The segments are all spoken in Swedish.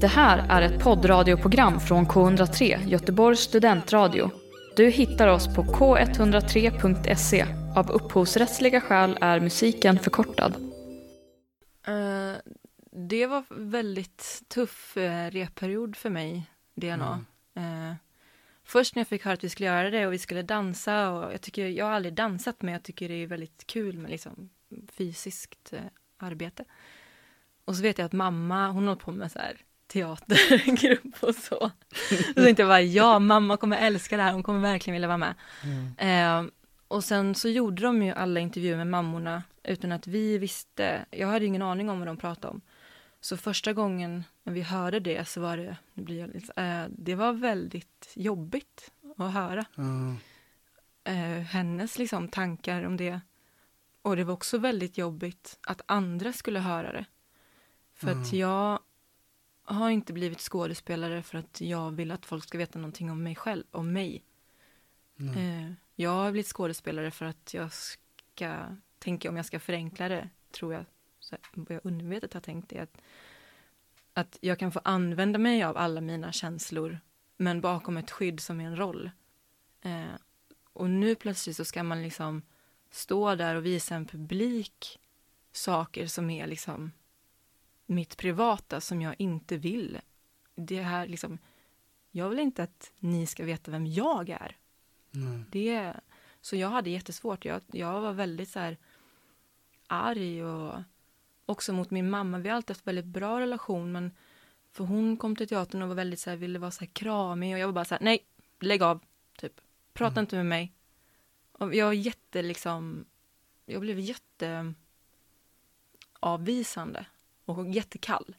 Det här är ett poddradioprogram från K103, Göteborgs studentradio. Du hittar oss på k103.se. Av upphovsrättsliga skäl är musiken förkortad. Eh, det var väldigt tuff uh, repperiod för mig, DNA. Eh, först när jag fick höra att vi skulle göra det och vi skulle dansa och jag tycker, jag har aldrig dansat men jag tycker det är väldigt kul med liksom fysiskt eh, arbete. Och så vet jag att mamma, hon håller på med så här teatergrupp och så. Så tänkte jag bara, ja mamma kommer älska det här, hon kommer verkligen vilja vara med. Eh, och sen så gjorde de ju alla intervjuer med mammorna utan att vi visste, jag hade ingen aning om vad de pratade om. Så första gången när vi hörde det så var det, nu blir eh, det var väldigt jobbigt att höra. Ja. Eh, hennes liksom tankar om det. Och det var också väldigt jobbigt att andra skulle höra det. För att jag har inte blivit skådespelare för att jag vill att folk ska veta någonting om mig själv, om mig. Eh, jag har blivit skådespelare för att jag ska, tänka om jag ska förenkla det, tror jag, så jag undermedvetet har tänkt är att, att jag kan få använda mig av alla mina känslor, men bakom ett skydd som är en roll. Eh, och nu plötsligt så ska man liksom stå där och visa en publik saker som är liksom mitt privata som jag inte vill. Det här liksom, jag vill inte att ni ska veta vem jag är. Nej. Det, så jag hade jättesvårt. Jag, jag var väldigt så här arg och också mot min mamma. Vi har alltid haft väldigt bra relation, men för hon kom till teatern och var väldigt så här, ville vara så här kramig och jag var bara så här, nej, lägg av, typ. Prata inte med mig. Och jag var jätte liksom, jag blev jätte avvisande och jättekall.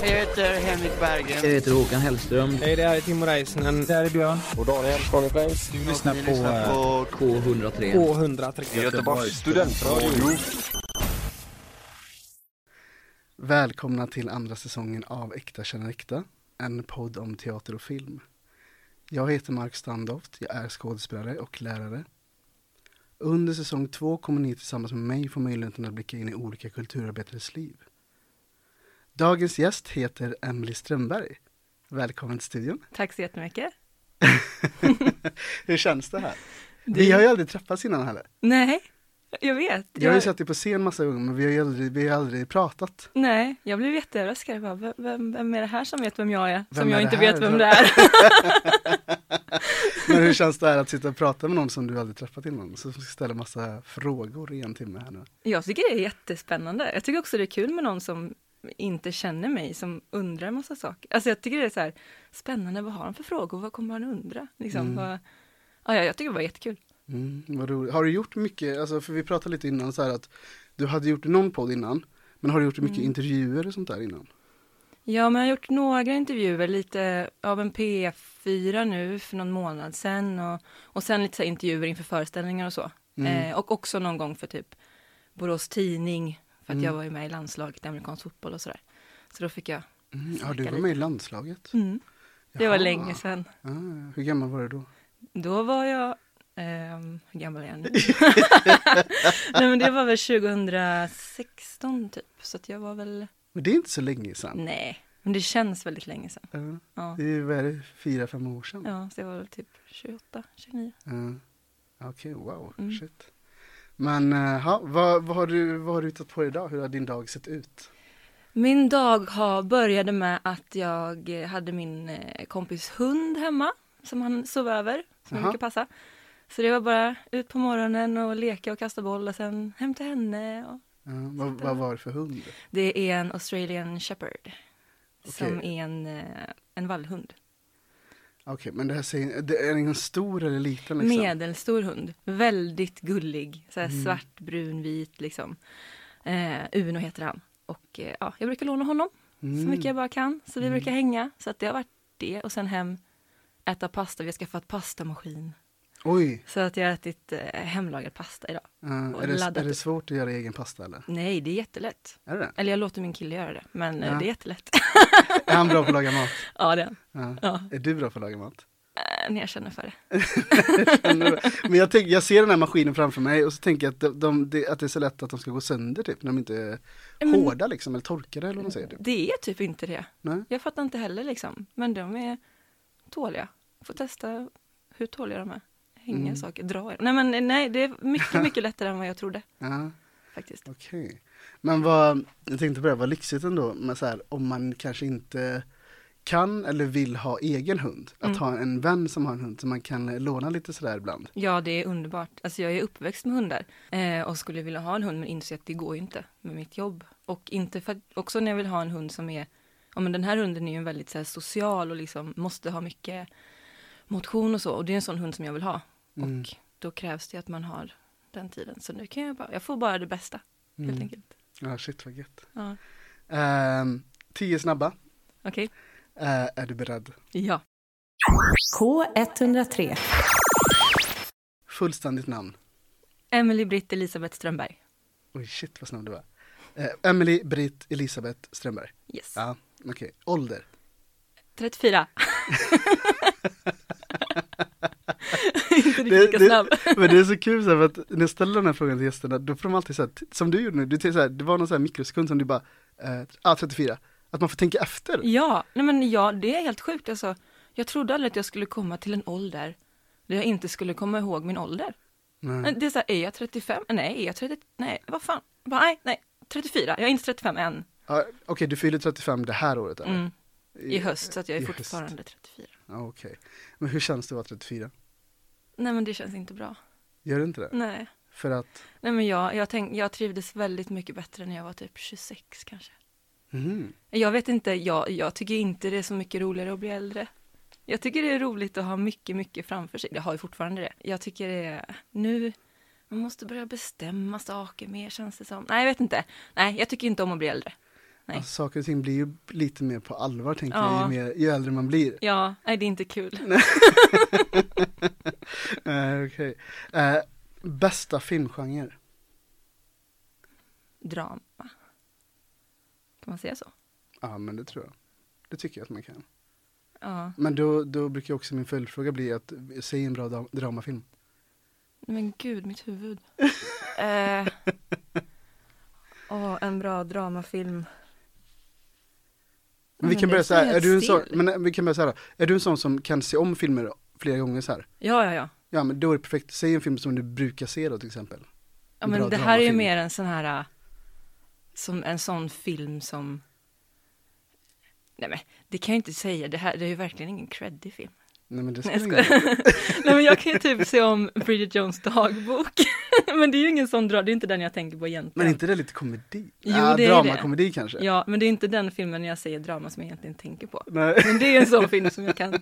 Jag heter Henrik Bergen. Jag heter Håkan Hellström. Hej, det här är Timo Räisänen. Det här är Björn. Och Daniel Flames. Du lyssnar på, på K103. K103. Göteborgs studentradio. Välkomna till andra säsongen av Äkta känner äkta, en podd om teater och film. Jag heter Mark Standoft, jag är skådespelare och lärare. Under säsong två kommer ni tillsammans med mig få möjligheten att blicka in i olika kulturarbetares liv. Dagens gäst heter Emily Strömberg. Välkommen till studion. Tack så jättemycket. Hur känns det här? Vi har ju aldrig träffats innan heller. Nej, jag vet. Jag har ju sett dig på scen massa gånger men vi har ju aldrig, vi har aldrig pratat. Nej, jag blev jätteöverraskad. Jag bara, vem, vem, vem är det här som vet vem jag är? Vem som är jag inte här? vet vem det är. Men hur känns det här att sitta och prata med någon som du aldrig träffat innan? Så ska ställa massa frågor i en timme här nu. jag tycker det är jättespännande. Jag tycker också det är kul med någon som inte känner mig, som undrar en massa saker. Alltså jag tycker det är så här spännande, vad har han för frågor? Vad kommer han undra? Liksom, Mm. vad, ja, jag tycker det var jättekul. Mm, vad roligt. Har du gjort mycket, alltså för vi pratade lite innan så här att du hade gjort någon podd innan, men har du gjort mycket Mm. intervjuer och sånt där innan? Ja, men jag har gjort några intervjuer, lite av en P4 nu för någon månad sedan och, och sen lite intervjuer inför föreställningar och så. Mm. Eh, och också någon gång för typ Borås Tidning, för att Mm. jag var ju med i landslaget i amerikansk fotboll och sådär. Så då fick jag, Mm, ja, du var lite. med i landslaget. mm, det var länge sedan. Ah, hur gammal var du då? Då var jag, ehm, hur gammal är jag nu? Nej men det var väl 2016 typ, så att jag var väl, Men det är inte så länge sedan. nej, men det känns väldigt länge sedan. Ja, Ja, det är det, fyra, fem år sedan? ja så jag var väl typ 28, 29. Ja. Okej, wow, Mm. shit. Men ha, vad, vad, har du, vad har du hittat på idag? Hur har din dag sett ut? Min dag har, började med att jag eh, hade min eh, kompis hund hemma som han sov över, som Jaha. brukar passa. Så det var bara ut på morgonen och leka och kasta boll och sen hem till henne. Och Ja, vad, vad var det för hund? det är en Australian Shepherd som Okej. är en, eh, en vallhund. Okej, men det här säger, det är en stor eller liten liksom? Medelstor hund, väldigt gullig, så Mm. svart, brun, vit liksom. Eh, Uno heter han. Och eh, ja, jag brukar låna honom Mm. så mycket jag bara kan. Så vi Mm. brukar hänga. Så att det har varit det. Och sen hem, äta pasta. Vi har skaffat pastamaskin. Oj, Så att jag har ätit eh, hemlagad pasta idag. uh, är, det, är det svårt att göra egen pasta eller? Nej, det är jättelätt. Är det Eller jag låter min kille göra det. Men eh, Ja. det är jättelätt. Är han bra på att laga mat? ja, det är han. Ja. Ja. Är du bra på att laga mat? när jag känner för det. Men jag, tänk, jag ser den här maskinen framför mig och så tänker jag att, de, de, det, att det är så lätt att de ska gå sönder typ, när de inte är Men- hårda liksom, eller torkade eller vad man säger. Typ. Det är typ inte det. Nej. Jag fattar inte heller liksom. Men de är tåliga. Får testa hur tåliga de är. Hänga Mm. saker, dra dem. Nej men nej, det är mycket, mycket lättare än vad jag trodde Ja, faktiskt. okej. Men vad, jag tänkte på det, vad lyxigt ändå, med så här, om man kanske inte kan eller vill ha egen hund. Att Mm. ha en vän som har en hund som man kan låna lite sådär ibland. Ja, det är underbart. Alltså jag är uppväxt med hundar eh, och skulle vilja ha en hund men inser att det går ju inte med mitt jobb. Och inte för också när jag vill ha en hund som är, ja men den här hunden är ju väldigt så social och liksom måste ha mycket motion och så. Och det är en sån hund som jag vill ha. Mm. Och då krävs det att man har den tiden. Så nu kan jag bara, jag får bara det bästa helt Mm. enkelt. Ja, shit vad gött. Ja. Ehm, tio snabba. Okej? Eh, är du beredd? Ja. K103. Fullständigt namn. Emily Britt Elisabeth Strömberg. Oj, shit vad snabb du var. Uh, Emily Britt Elisabeth Strömberg. Yes. Ja, okej. Ålder? 34. inte riktigt lika snabb. Men det är så kul så här, för att när jag ställer den här frågan till gästerna, då får de alltid så här, som du gjorde nu, du, så här, det var någon så här mikrosekund som du bara, eh, ah, 34. Att man får tänka efter. Ja, nej men ja, det är helt sjukt alltså. Jag trodde aldrig att jag skulle komma till en ålder där jag inte skulle komma ihåg min ålder. Nej. Det är så här, är jag 35? Nej, är jag 30? Nej, vad fan? Bara, nej, nej, 34. Jag är inte 35 än. Ja, okej, du fyller 35 det här året eller? Mm, I höst, så att jag är i höst. fortfarande 34. Ja, okej. Men hur känns det att vara 34? Nej, men det känns inte bra. Gör det inte det? Nej, För att, nej men jag, jag, tänk, jag trivdes väldigt mycket bättre när jag var typ 26 kanske. mhm. Jag vet inte, jag, jag tycker inte det är så mycket roligare att bli äldre. Jag tycker det är roligt att ha mycket, mycket framför sig. Jag har ju fortfarande det. Jag tycker det är, nu, man måste börja bestämma saker mer känns det som. Nej, jag vet inte. Nej, jag tycker inte om att bli äldre. Nej. Alltså, saker och ting blir ju lite mer på allvar tänker Ja. jag, ju, mer, ju äldre man blir. Ja, nej det är inte kul. Eh, okej. Eh, bästa filmgenre? Drama. Kan man säga så? Ja, men det tror jag. Det tycker jag att man kan. Ja. Men då, då brukar också min följdfråga bli att säg en bra dra- dramafilm. Men gud, mitt huvud. eh. Åh, en bra dramafilm. Men vi Men kan börja så här, är du en sån, men eh, vi kan börja så här, är du en sån som kan se om filmer flera gånger så här? Ja, ja, ja. Ja men då är det perfekt, säg en film som du brukar se då till exempel. Ja men det här är ju mer en sån här, äh, som en sån film som, nej men det kan jag inte säga, det här det är ju verkligen ingen creddig film. Nej men det Nej, jag nej men jag kan ju typ se om Bridget Jones dagbok, men det är ju ingen sån dra, det är inte den jag tänker på egentligen. Men är inte det lite komedi? Jo, ja, det är dramakomedi kanske? Ja, men det är inte den filmen jag säger drama som jag egentligen tänker på. Nej. Men det är en sån film som jag kan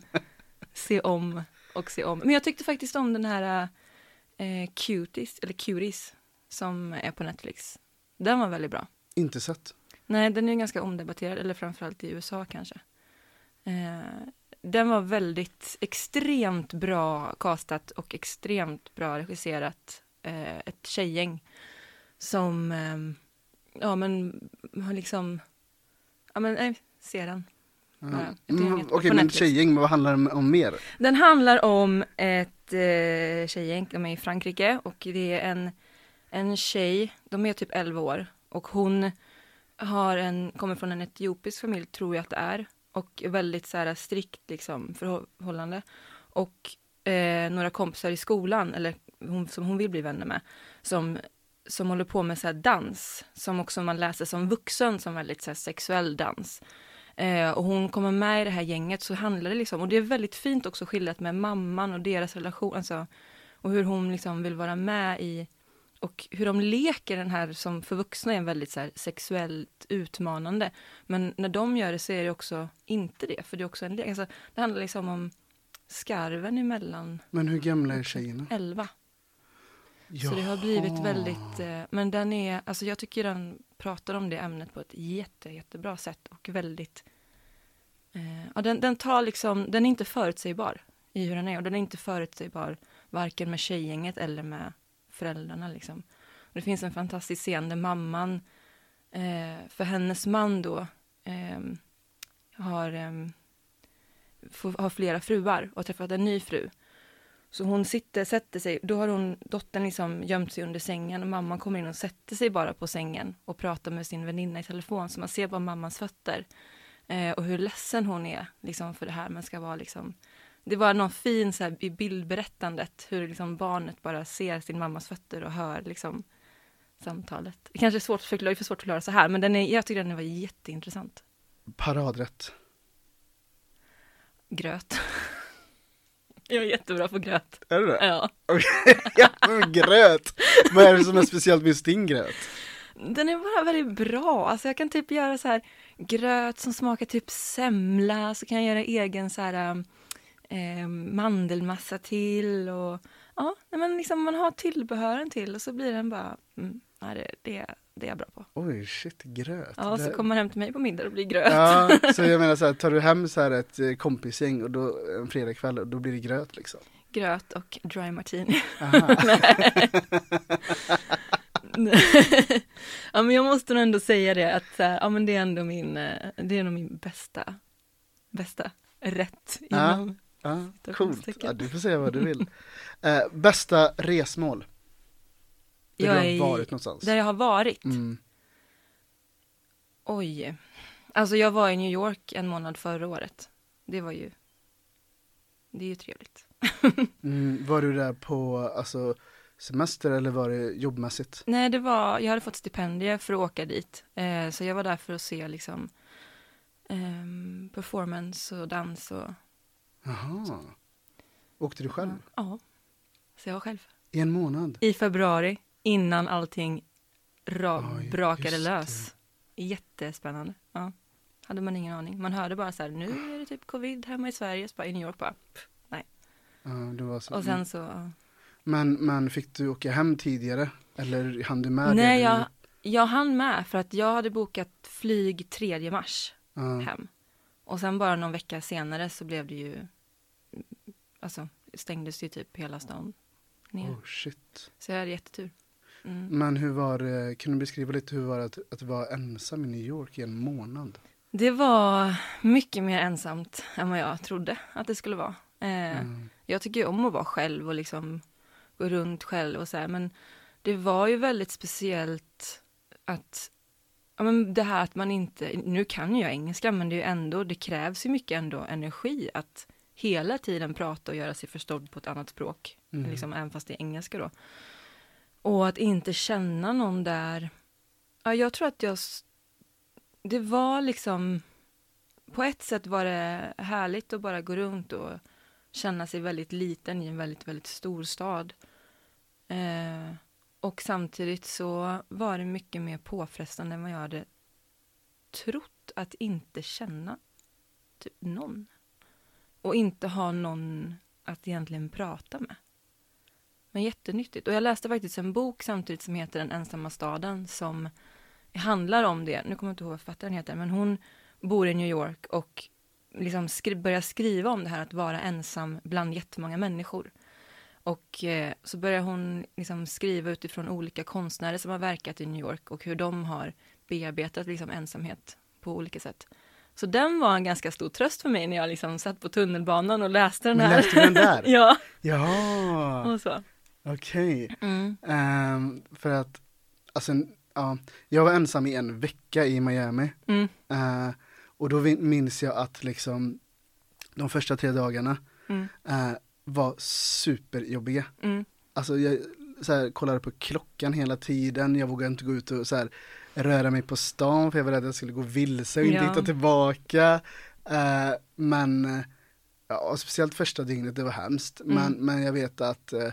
se om och se om. Men jag tyckte faktiskt om den här eh, Cuties, eller Cuties, som är på Netflix. Den var väldigt bra. Inte sett. Nej, den är ganska omdebatterad, eller framförallt i USA kanske. Eh, den var väldigt extremt bra castat och extremt bra regisserat. Eh, ett tjejgäng som, ehm, ja men, har liksom, ja men, nej, se den. Ja, Mm, inget- Okej på men Netflix. tjejgäng, vad handlar det om mer? Den handlar om ett eh, tjejgäng, de är i Frankrike och det är en, en tjej, de är typ 11 år och hon har en, kommer från en etiopisk familj tror jag att det är och väldigt så här strikt liksom förhållande. Och eh, några kompisar i skolan eller hon, som hon vill bli vänner med som som håller på med så här dans som också man läser som vuxen som väldigt så här sexuell dans. Eh, och hon kommer med i det här gänget så handlar det liksom, och det är väldigt fint också skildrat med mamman och deras relation, alltså, och hur hon liksom vill vara med i, och hur de leker den här som för vuxna är väldigt så här, sexuellt utmanande. Men när de gör det så är det också inte det, för det är också en lek. Alltså, det handlar liksom om skarven emellan Men hur gamla är tjejerna? 11. Så det har blivit väldigt, eh, men den är, alltså jag tycker den pratar om det ämnet på ett jätte, jättebra sätt och väldigt, eh, ja den, den tar liksom, den är inte förutsägbar i hur den är och den är inte förutsägbar varken med tjejgänget eller med föräldrarna liksom. Och det finns en fantastisk scen där mamman, eh, för hennes man då, eh, har, eh, få flera fruar och har träffat en ny fru. Så hon sitter, sätter sig, då har hon, dottern liksom gömt sig under sängen och mamman kommer in och sätter sig bara på sängen och pratar med sin väninna i telefon så man ser bara mammans fötter. Eh, och hur ledsen hon är liksom för det här man ska vara liksom det var någon fin så här, i bildberättandet hur liksom barnet bara ser sin mammas fötter och hör liksom samtalet. Det kanske är svårt att förklara, för svårt att förklara så här men den är, jag tycker den var jätteintressant. Paradrätt. Gröt. Jag är jättebra på gröt. Är det det? Ja. gröt! Vad är det som är speciellt med just din gröt? Den är bara väldigt bra. Alltså jag kan typ göra så här gröt som smakar typ semla, så kan jag göra egen så här eh, mandelmassa till och ja, men liksom man har tillbehören till och så blir den bara, mm, det, det, det är jag bra på. Oj, shit, gröt. Ja, så Det- kommer man hem till mig på middag och blir gröt. Ja, så jag menar så här, tar du hem så här ett eh, kompisgäng och då, en fredagkväll, och då blir det gröt liksom? Gröt och dry martini. Ja men jag måste nog ändå säga det att så här, ja men det är ändå min, eh, det är nog min bästa, bästa rätt Ja. Ja, coolt. Ja, du får säga vad du vill. Eh, bästa resmål? Där Jag du har varit någonstans? Där jag har varit? Mm. Oj. Alltså jag var i New York en månad förra året. Det var ju, det är ju trevligt. Mm, var du där på alltså, semester eller var det jobbmässigt? Nej, det var, jag hade fått stipendier för att åka dit. Eh, så jag var där för att se liksom ehm, performance och dans och Jaha. Åkte du själv? ja. Så jag var själv. I en månad? I februari, innan allting Oj, brakade lös. Jättespännande. Ja. Hade man ingen aning. Man hörde bara så här, nu är det typ covid hemma i Sverige, så bara i New York bara. pff. Ja, det var så. Och sen så, ja. men, men fick du åka hem tidigare? Eller hann du med Nej, det? jag, jag hann med för att jag hade bokat flyg 3 mars Ja. hem. Och sen bara någon vecka senare så blev det ju, alltså stängdes ju typ hela stan ner. Oh, shit. Så jag hade jättetur. Mm. Men hur var det, kan du beskriva lite hur var det att, att vara ensam i New York i en månad? Det var mycket mer ensamt än vad jag trodde att det skulle vara. Eh, Mm. Jag tycker ju om att vara själv och liksom gå runt själv och så här, men det var ju väldigt speciellt att Ja, men det här att man inte, nu kan ju jag engelska men det är ju ändå, det krävs ju mycket ändå energi att hela tiden prata och göra sig förstådd på ett annat språk, Mm. liksom, även fast det är engelska då. Och att inte känna någon där, ja jag tror att jag, det var liksom, på ett sätt var det härligt att bara gå runt och känna sig väldigt liten i en väldigt, väldigt stor stad. Eh, och samtidigt så var det mycket mer påfrestande än vad jag hade trott att inte känna typ någon. Och inte ha någon att egentligen prata med. Men jättenyttigt. Och jag läste faktiskt en bok samtidigt som heter Den ensamma staden som handlar om det. Nu kommer jag inte ihåg vad författaren heter, men hon bor i New York och liksom skri- börjar skriva om det här att vara ensam bland jättemånga människor. Och eh, så börjar hon liksom skriva utifrån olika konstnärer som har verkat i New York och hur de har bearbetat liksom ensamhet på olika sätt. Så den var en ganska stor tröst för mig när jag liksom satt på tunnelbanan och läste den här. Läste den där? ja, Ja, och så. okej. Mm. Ehm, för att, alltså, ja, jag var ensam i en vecka i Miami. Mm. Eh, och då minns jag att liksom de första tre dagarna Mm. eh, var superjobbiga. Mm. Alltså jag så här, kollade på klockan hela tiden, jag vågade inte gå ut och så här, röra mig på stan för jag var rädd att jag skulle gå vilse och inte Ja. hitta tillbaka. Eh, men, ja, speciellt första dygnet, det var hemskt. Mm. Men, men jag vet att eh,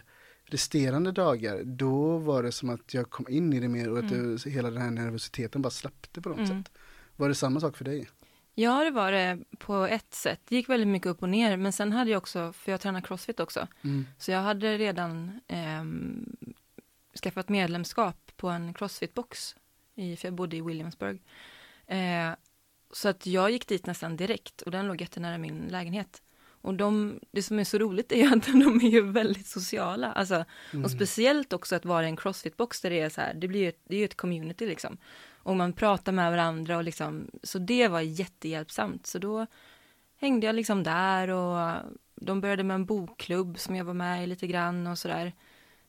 resterande dagar, då var det som att jag kom in i det mer och att Mm. det, hela den här nervositeten bara släppte på något Mm. sätt. Var det samma sak för dig? Ja, det var det på ett sätt. Det gick väldigt mycket upp och ner, men sen hade jag också, för jag tränar crossfit också, Mm. så jag hade redan ehm, skaffat medlemskap på en crossfit-box, i, för jag bodde i Williamsburg. Eh, så att jag gick dit nästan direkt och den låg jättenära min lägenhet. Och de, det som är så roligt är att de är ju väldigt sociala. Alltså, Mm. Och speciellt också att vara i en crossfit-box där det är så här, det blir ett, det är ju ett community liksom. Och man pratar med varandra och liksom, så det var jättehjälpsamt. Så då hängde jag liksom där och de började med en bokklubb som jag var med i lite grann och sådär.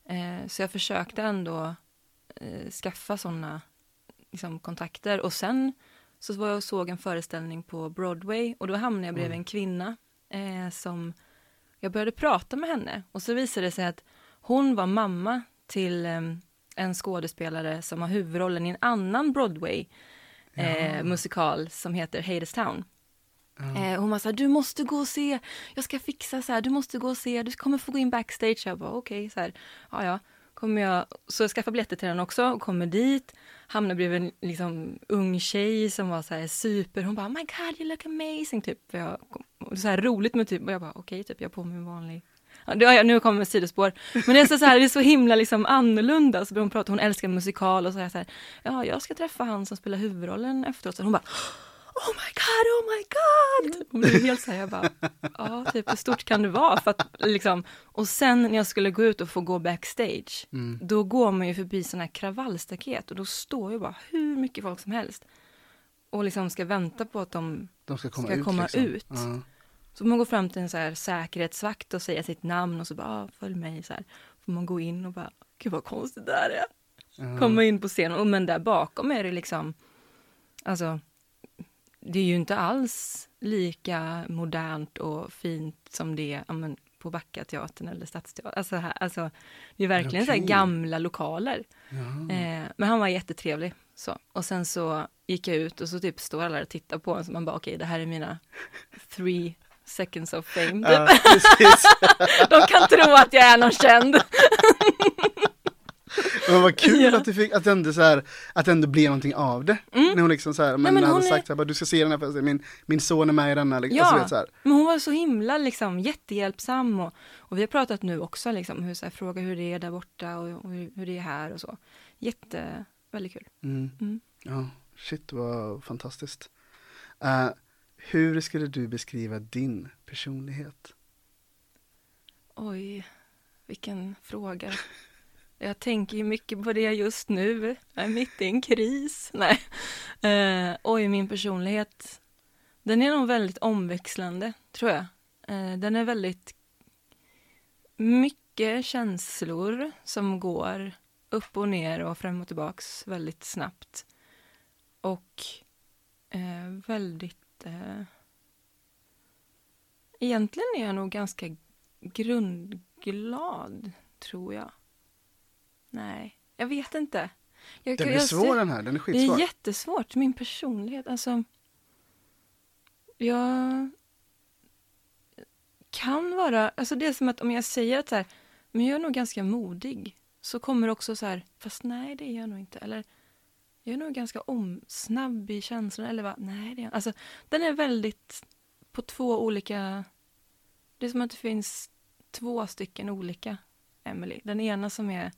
Eh, så jag försökte ändå eh, skaffa sådana liksom, kontakter och sen så var jag och såg en föreställning på Broadway och då hamnade jag bredvid Mm. en kvinna eh, som jag började prata med henne och så visade det sig att hon var mamma till eh, en skådespelare som har huvudrollen i en annan Broadway eh, Ja. musikal som heter Hadestown. Ja. Eh, hon var så här, du måste gå och se, jag ska fixa så här, du måste gå och se, du kommer få gå in backstage. Jag bara okej, så här, ja ja. Kommer jag, så jag skaffade biljetter till den också och kommer dit, hamnar bredvid en liksom, ung tjej som var så här super, hon bara oh my god you look amazing typ. Jag, och så här roligt med typ, och jag bara okej typ, jag har på mig en vanlig Ja, nu kommer sidospår. Men det är så, så här, det är så himla liksom annorlunda. Så hon prata, hon älskar musikal och så här, så här, ja jag ska träffa han som spelar huvudrollen efteråt. Så hon bara Oh my god, oh my god! Hon blev helt så här, jag bara, ja, typ hur stort kan det vara? För att, liksom, och sen när jag skulle gå ut och få gå backstage, Mm. då går man ju förbi sådana här kravallstaket och då står ju bara hur mycket folk som helst och liksom ska vänta på att de, De ska komma Ska ut. komma liksom. ut. Ja. Så man går fram till en så här säkerhetsvakt och säger sitt namn och så bara, ah, följ mig så här. Får man gå in och bara, gud vad konstigt det här är. Ja. Komma in på scenen, och men där bakom är det liksom, alltså, det är ju inte alls lika modernt och fint som det är men, på Backateatern eller Stadsteatern. Alltså, här, alltså, det är verkligen så här Okej. gamla lokaler. Ja. Eh, men han var jättetrevlig. Så. Och sen så gick jag ut och så typ står alla och tittar på en så man bara okej, det här är mina three seconds of fame. Typ. Ja, precis. De kan tro att jag är någon känd. Men vad kul Ja. att du fick, att det ändå så här, att det ändå blev någonting av det. När hon liksom så här, men, men hade hon är- sagt så här, bara, du ska se den här föreställningen, min, min son är med i denna, liksom, Ja. alltså, vet, så här. Men hon var så himla liksom jättehjälpsam och, och vi har pratat nu också liksom hur så här, fråga hur det är där borta och, och hur, hur det är här och så. Jätte, väldigt kul. Mm. Mm. Ja, shit vad fantastiskt. Eh, hur skulle du beskriva din personlighet? Oj, vilken fråga. Jag tänker ju mycket på det just nu. Jag är mitt i en kris. Nej. Eh, oj, min personlighet. Den är nog väldigt omväxlande, tror jag. Eh, den är väldigt mycket känslor som går upp och ner och fram och tillbaks väldigt snabbt. Och eh, väldigt... Eh, egentligen är jag nog ganska grundglad, tror jag. Nej, jag vet inte. Jag, Den är jag svår ser- den här, den är Det skitsvår. är jättesvårt, min personlighet. Alltså, jag kan vara... Alltså det är som att om jag säger att så här, men jag är nog ganska modig, så kommer också så här, fast nej, det är jag nog inte. Eller, jag är nog ganska om, snabb i känslorna, eller vad, nej, det är Alltså, den är väldigt på två olika... Det är som att det finns två stycken olika Emily. Den ena som är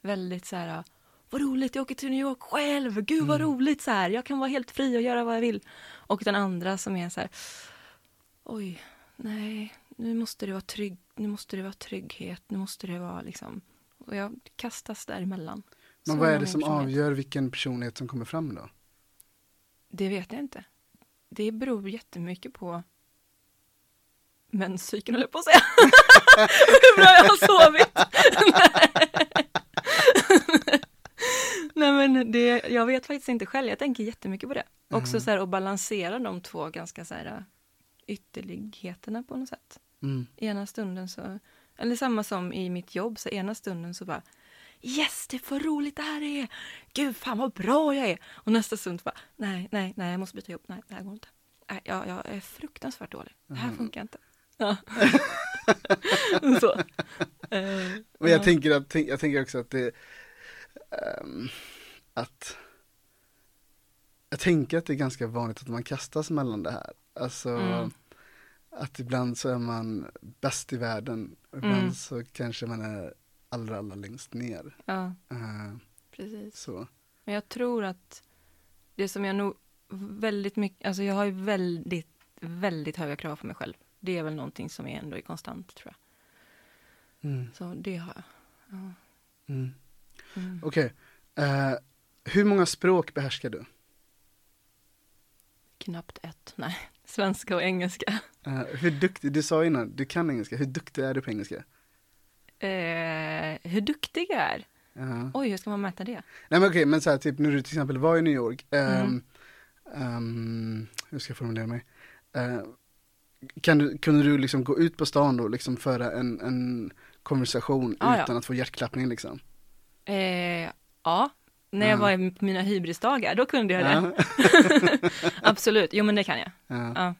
väldigt så här, vad roligt, jag åker till New York själv, gud vad Mm. roligt, så här, jag kan vara helt fri och göra vad jag vill. Och den andra som är så här, oj, nej, nu måste det vara trygg, nu måste det vara trygghet, nu måste det vara liksom, och jag kastas däremellan. Men vad är det som avgör vilken personlighet som kommer fram då? Det vet jag inte. Det beror jättemycket på menscykeln, höll jag på att säga. Hur bra jag har sovit. Nej men det, jag vet faktiskt inte själv, jag tänker jättemycket på det. Också Mm. så här att balansera de två ganska så här ytterligheterna på något sätt. Mm. Ena stunden så, eller samma som i mitt jobb, så ena stunden så bara Yes, det är för roligt det här är! Gud, fan vad bra jag är! Och nästa stund bara, nej, nej, nej, jag måste byta jobb, nej, det här går inte. Nej, jag, jag är fruktansvärt dålig, det här Mm. funkar inte. Ja. så. Eh, Men jag ja. tänker, att, jag tänker också att det, ehm, att, jag tänker att det är ganska vanligt att man kastas mellan det här. Alltså, Mm. att ibland så är man bäst i världen, och ibland Mm. så kanske man är allra, allra längst ner. Ja, Eh, precis. så. Men jag tror att det som jag nog väldigt mycket, alltså jag har ju väldigt, väldigt höga krav på mig själv. Det är väl någonting som är ändå är konstant tror jag. Mm. Så det har jag. Ja. Mm. Mm. Okej, Eh, hur många språk behärskar du? Knappt ett. Nej, svenska och engelska. Eh, hur duktig, du sa innan, du kan engelska, hur duktig är du på engelska? Eh, hur duktig jag är? Ja. Oj, hur ska man mäta det? Nej men okej, men så här, typ när du till exempel var i New York, ehm, Mm. ehm, hur ska jag formulera mig? Eh, kan du, kunde du liksom gå ut på stan då och liksom föra en, en konversation Ah, ja. utan att få hjärtklappning liksom? Eh, ja, när jag Ja. var på mina hybrisdagar, då kunde jag det. Ja, Absolut, jo men det kan jag. ja. Ja.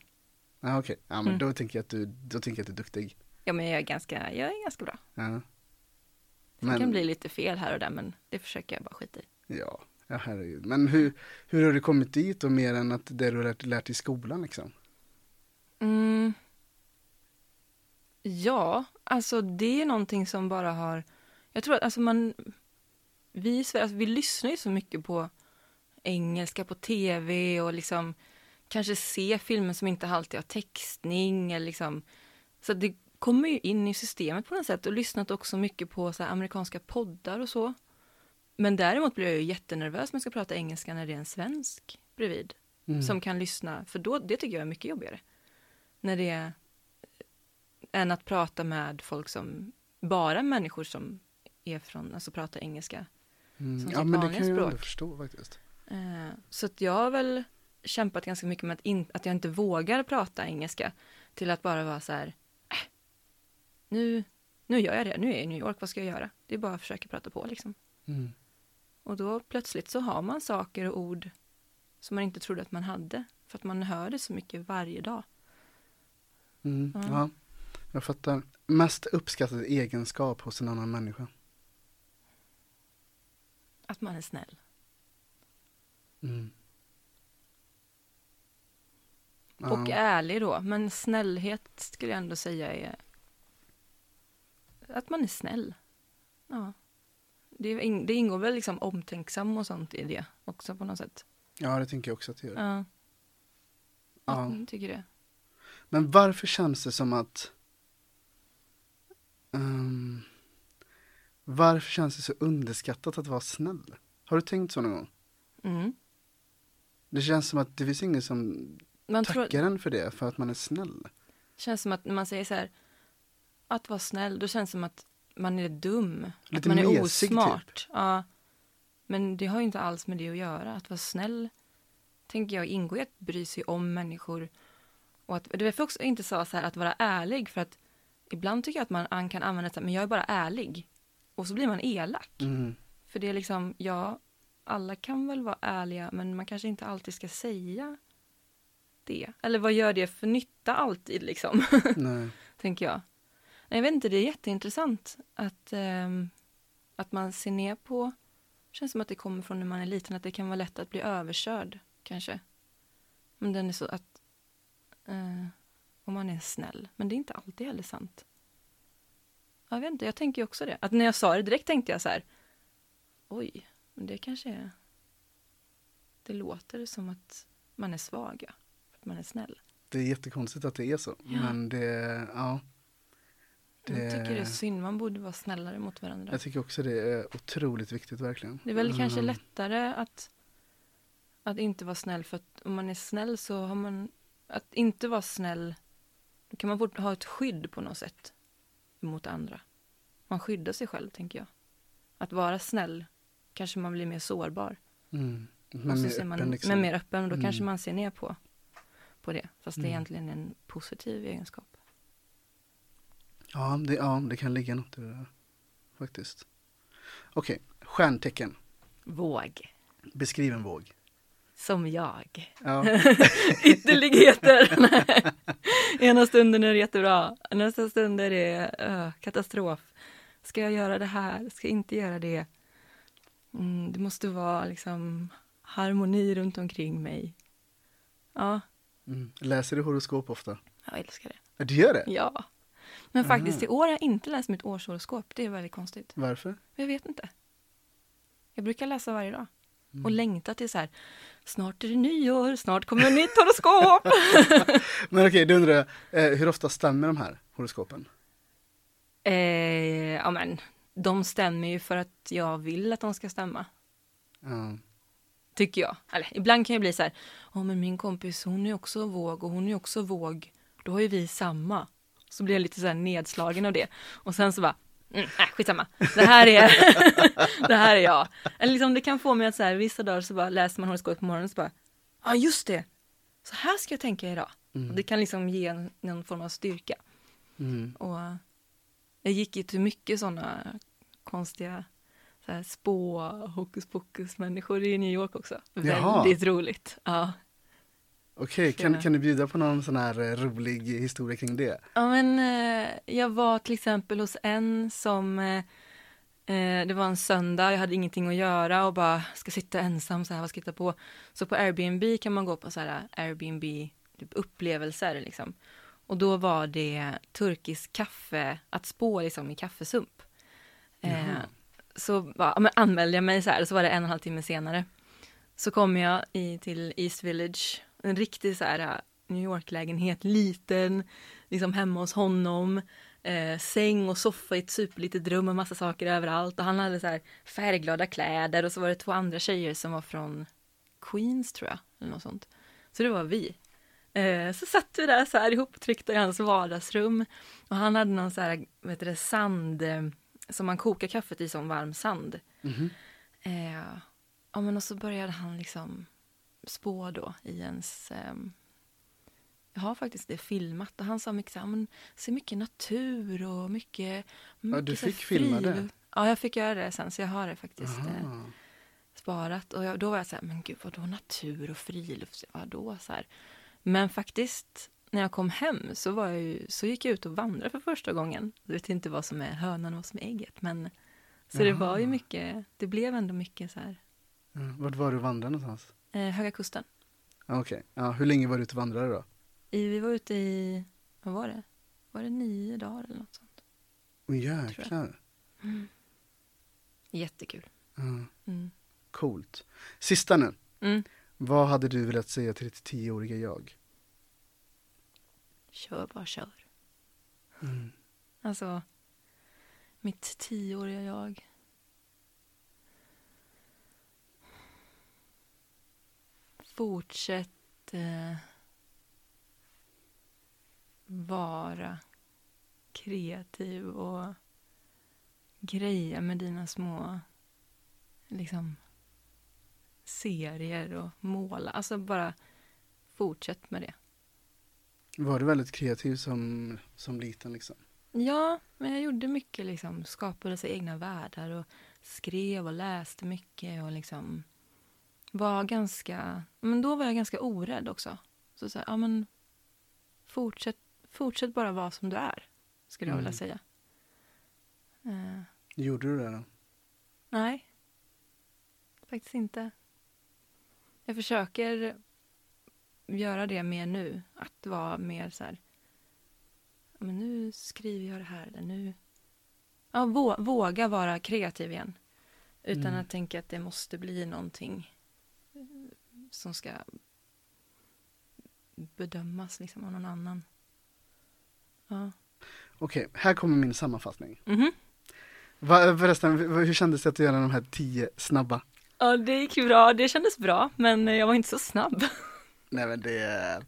ja okej, ja men Mm. då tänker jag att du, då tänker jag att du är duktig. Ja, men jag är ganska, jag är ganska bra. Ja. Det kan bli lite fel här och där, men det försöker jag bara skita i. Ja, ja herregud. Men hur, hur har du kommit dit och mer än att det du har lärt, lärt i skolan liksom? Mm. Ja, alltså det är någonting som bara har... Jag tror att alltså man... Vi i Sverige, alltså vi lyssnar ju så mycket på engelska på tv och liksom kanske se filmer som inte alltid har textning eller liksom... Så det kommer ju in i systemet på något sätt och lyssnat också mycket på så amerikanska poddar och så. Men däremot blir jag ju jättenervös när jag ska prata engelska när det är en svensk bredvid Mm. som kan lyssna, för då, det tycker jag är mycket jobbigare. När det är än att prata med folk som, bara människor som är från, alltså pratar engelska. Mm. som Ja men det kan jag ju ändå språk. förstå faktiskt. Eh, så att jag har väl kämpat ganska mycket med att, in, att jag inte vågar prata engelska till att bara vara så här, nu, nu gör jag det, nu är jag i New York, vad ska jag göra? Det är bara att försöka prata på liksom. Mm. Och då plötsligt så har man saker och ord som man inte trodde att man hade, för att man hör det så mycket varje dag. Mm. Ja. Ja, jag fattar. Mest uppskattad egenskap hos en annan människa? Att man är snäll. Mm. Ja. Och ärlig då, men snällhet skulle jag ändå säga är att man är snäll. Ja. Det, ing- det ingår väl liksom omtänksam och sånt i det också på något sätt. ja, det tänker jag också att det gör. Ja, Ja. jag tycker det. Men varför känns det som att ehm, Varför känns det så underskattat att vara snäll? Har du tänkt så någon gång? Mm. Det känns som att det finns ingen som Man tror, tackar en för det, för att man är snäll. känns som att när man säger så här, att vara snäll, då känns det som att man är dum. Lite att man är mesig, typ. osmart. Ja. Men det har ju inte alls med det att göra. Att vara snäll, tänker jag, ingår i att bry sig om människor. Och att, det är därför jag inte sa så här att vara ärlig, för att ibland tycker jag att man an- kan använda det så här, men jag är bara ärlig. Och så blir man elak. Mm. För det är liksom, ja, alla kan väl vara ärliga, men man kanske inte alltid ska säga det. Eller vad gör det för nytta alltid liksom? Nej. tänker jag. Jag vet inte, det är jätteintressant att, ehm, att man ser ner på, känns som att det kommer från när man är liten, att det kan vara lätt att bli överkörd kanske. Men den är så att, eh, om man är snäll, men det är inte alltid heller sant. Jag vet inte, jag tänker ju också det. Att när jag sa det direkt tänkte jag så här, oj, men det kanske är, det låter som att man är svag, ja, för att man är snäll. Det är jättekonstigt att det är så. Ja. Men det, ja. Jag tycker det är synd, man borde vara snällare mot varandra. Jag tycker också det är otroligt viktigt verkligen. Det är väl kanske Mm. lättare att, att inte vara snäll för att om man är snäll så har man, att inte vara snäll, då kan man ha ett skydd på något sätt mot andra. Man skyddar sig själv tänker jag. Att vara snäll kanske man blir mer sårbar. Mm. och Men så mer ser man, öppen liksom. Men mer öppen och då Mm. kanske man ser ner på, på det. Fast det är Mm. egentligen en positiv egenskap. Ja det, ja, det kan ligga något i det där. Faktiskt. Okej, stjärntecken. Våg. Beskriv en våg. Som jag. Ja. Ytterligheter. Ena stunden är det jättebra, nästa stund är det uh, katastrof. Ska jag göra det här? Ska jag inte göra det? Mm, det måste vara liksom harmoni runt omkring mig. Ja, Mm. Läser du horoskop ofta? jag älskar det. Du gör det? Ja. Men faktiskt Aha. i år har jag inte läst mitt årshoroskop. Det är väldigt konstigt. Varför? Jag vet inte. Jag brukar läsa varje dag. Mm. Och längta till så här, snart är det nyår, snart kommer ett nytt horoskop. Men okej, då undrar jag, eh, hur ofta stämmer de här horoskopen? Eh, ja men, de stämmer ju för att jag vill att de ska stämma. Ja. tycker jag. Eller ibland kan jag bli så här, ja men min kompis hon är också våg och hon är också våg. Då har ju vi samma. Så blir jag lite så här nedslagen av det. Och sen så bara, mm, äh, skitsamma. Det här är, det här är jag. Eller liksom det kan få mig att så här, vissa dagar så bara läser man horoskop på morgonen och så bara, ja just det. Så här ska jag tänka idag. Och det kan liksom ge en, någon form av styrka. Mm. Och jag gick ju till mycket sådana konstiga så här, spå, hokus pokus människor i New York också. Jaha. Väldigt roligt. Ja. Okej, kan, kan du bjuda på någon sån här eh, rolig historia kring det? ja men eh, jag var till exempel hos en som eh, det var en söndag, jag hade ingenting att göra och bara ska sitta ensam så här, vad ska jag hitta på? Så på Airbnb kan man gå på så här Airbnb typ upplevelser liksom. Och då var det turkisk kaffe, att spå liksom i kaffesump. Eh, så bara, ja, anmälde jag mig så här, så var det en och en halv timme senare. Så kom jag i, till East Village, en riktig så här äh, New York-lägenhet, liten, liksom hemma hos honom. Eh, säng och soffa i ett superlitet rum med massa saker överallt. Och han hade så här färgglada kläder och så var det två andra tjejer som var från Queens tror jag, eller något sånt. Så det var vi. Eh, så satt vi där så här ihoptryckta i hans vardagsrum. Och han hade någon så här, vad heter det, sand, eh, som man kokar kaffet i som varm sand. Mhm. Eh, ja, men och så började han liksom spå då i ens... ehm, jag har faktiskt det filmat och han sa mycket så se mycket natur och mycket... mycket du så här fick filma det? friluft." Ja, jag fick göra det sen så jag har det faktiskt eh, sparat. Och jag, då var jag så här, men gud vadå natur och friluft, vadå så här. Men faktiskt när jag kom hem så, var jag ju, så gick jag ut och vandrade för första gången. Jag vet inte vad som är hönan och vad som är ägget men så det var ju Jaha. mycket, det blev ändå mycket så här Ja, Vart var du vandrade någonstans? Eh, Höga Kusten. Okej, ja, hur länge var du ute och vandrade då? I, vi var ute i, vad var det? Var det nio dagar eller något sånt? Åh jäklar. Jättekul. Ja, Mm. coolt. Sista nu. Mm. Vad hade du velat säga till ditt tioåriga jag? Kör bara kör. Mm. Alltså, mitt tioåriga jag. Fortsätt eh, vara kreativ och greja med dina små liksom serier och måla. Alltså bara fortsätt med det. Var du väldigt kreativ som, som liten liksom? Ja, men jag gjorde mycket, liksom, skapade sig egna världar och skrev och läste mycket och liksom var ganska, men då var jag ganska orädd också. Så så här, ja men fortsätt, fortsätt bara vara som du är, skulle jag Mm. vilja säga. Eh, Gjorde du det då? nej, faktiskt inte. Jag försöker göra det mer nu, att vara mer så här, ja, men nu skriver jag det här, eller nu... Ja, vå, våga vara kreativ igen. Utan Mm. att tänka att det måste bli någonting som ska bedömas liksom av någon annan. Ja. Okej, här kommer min sammanfattning. Mhm. Va, förresten, hur kändes det att göra de här tio snabba? ja, det gick bra. Det kändes bra, men jag var inte så snabb. Nej men det,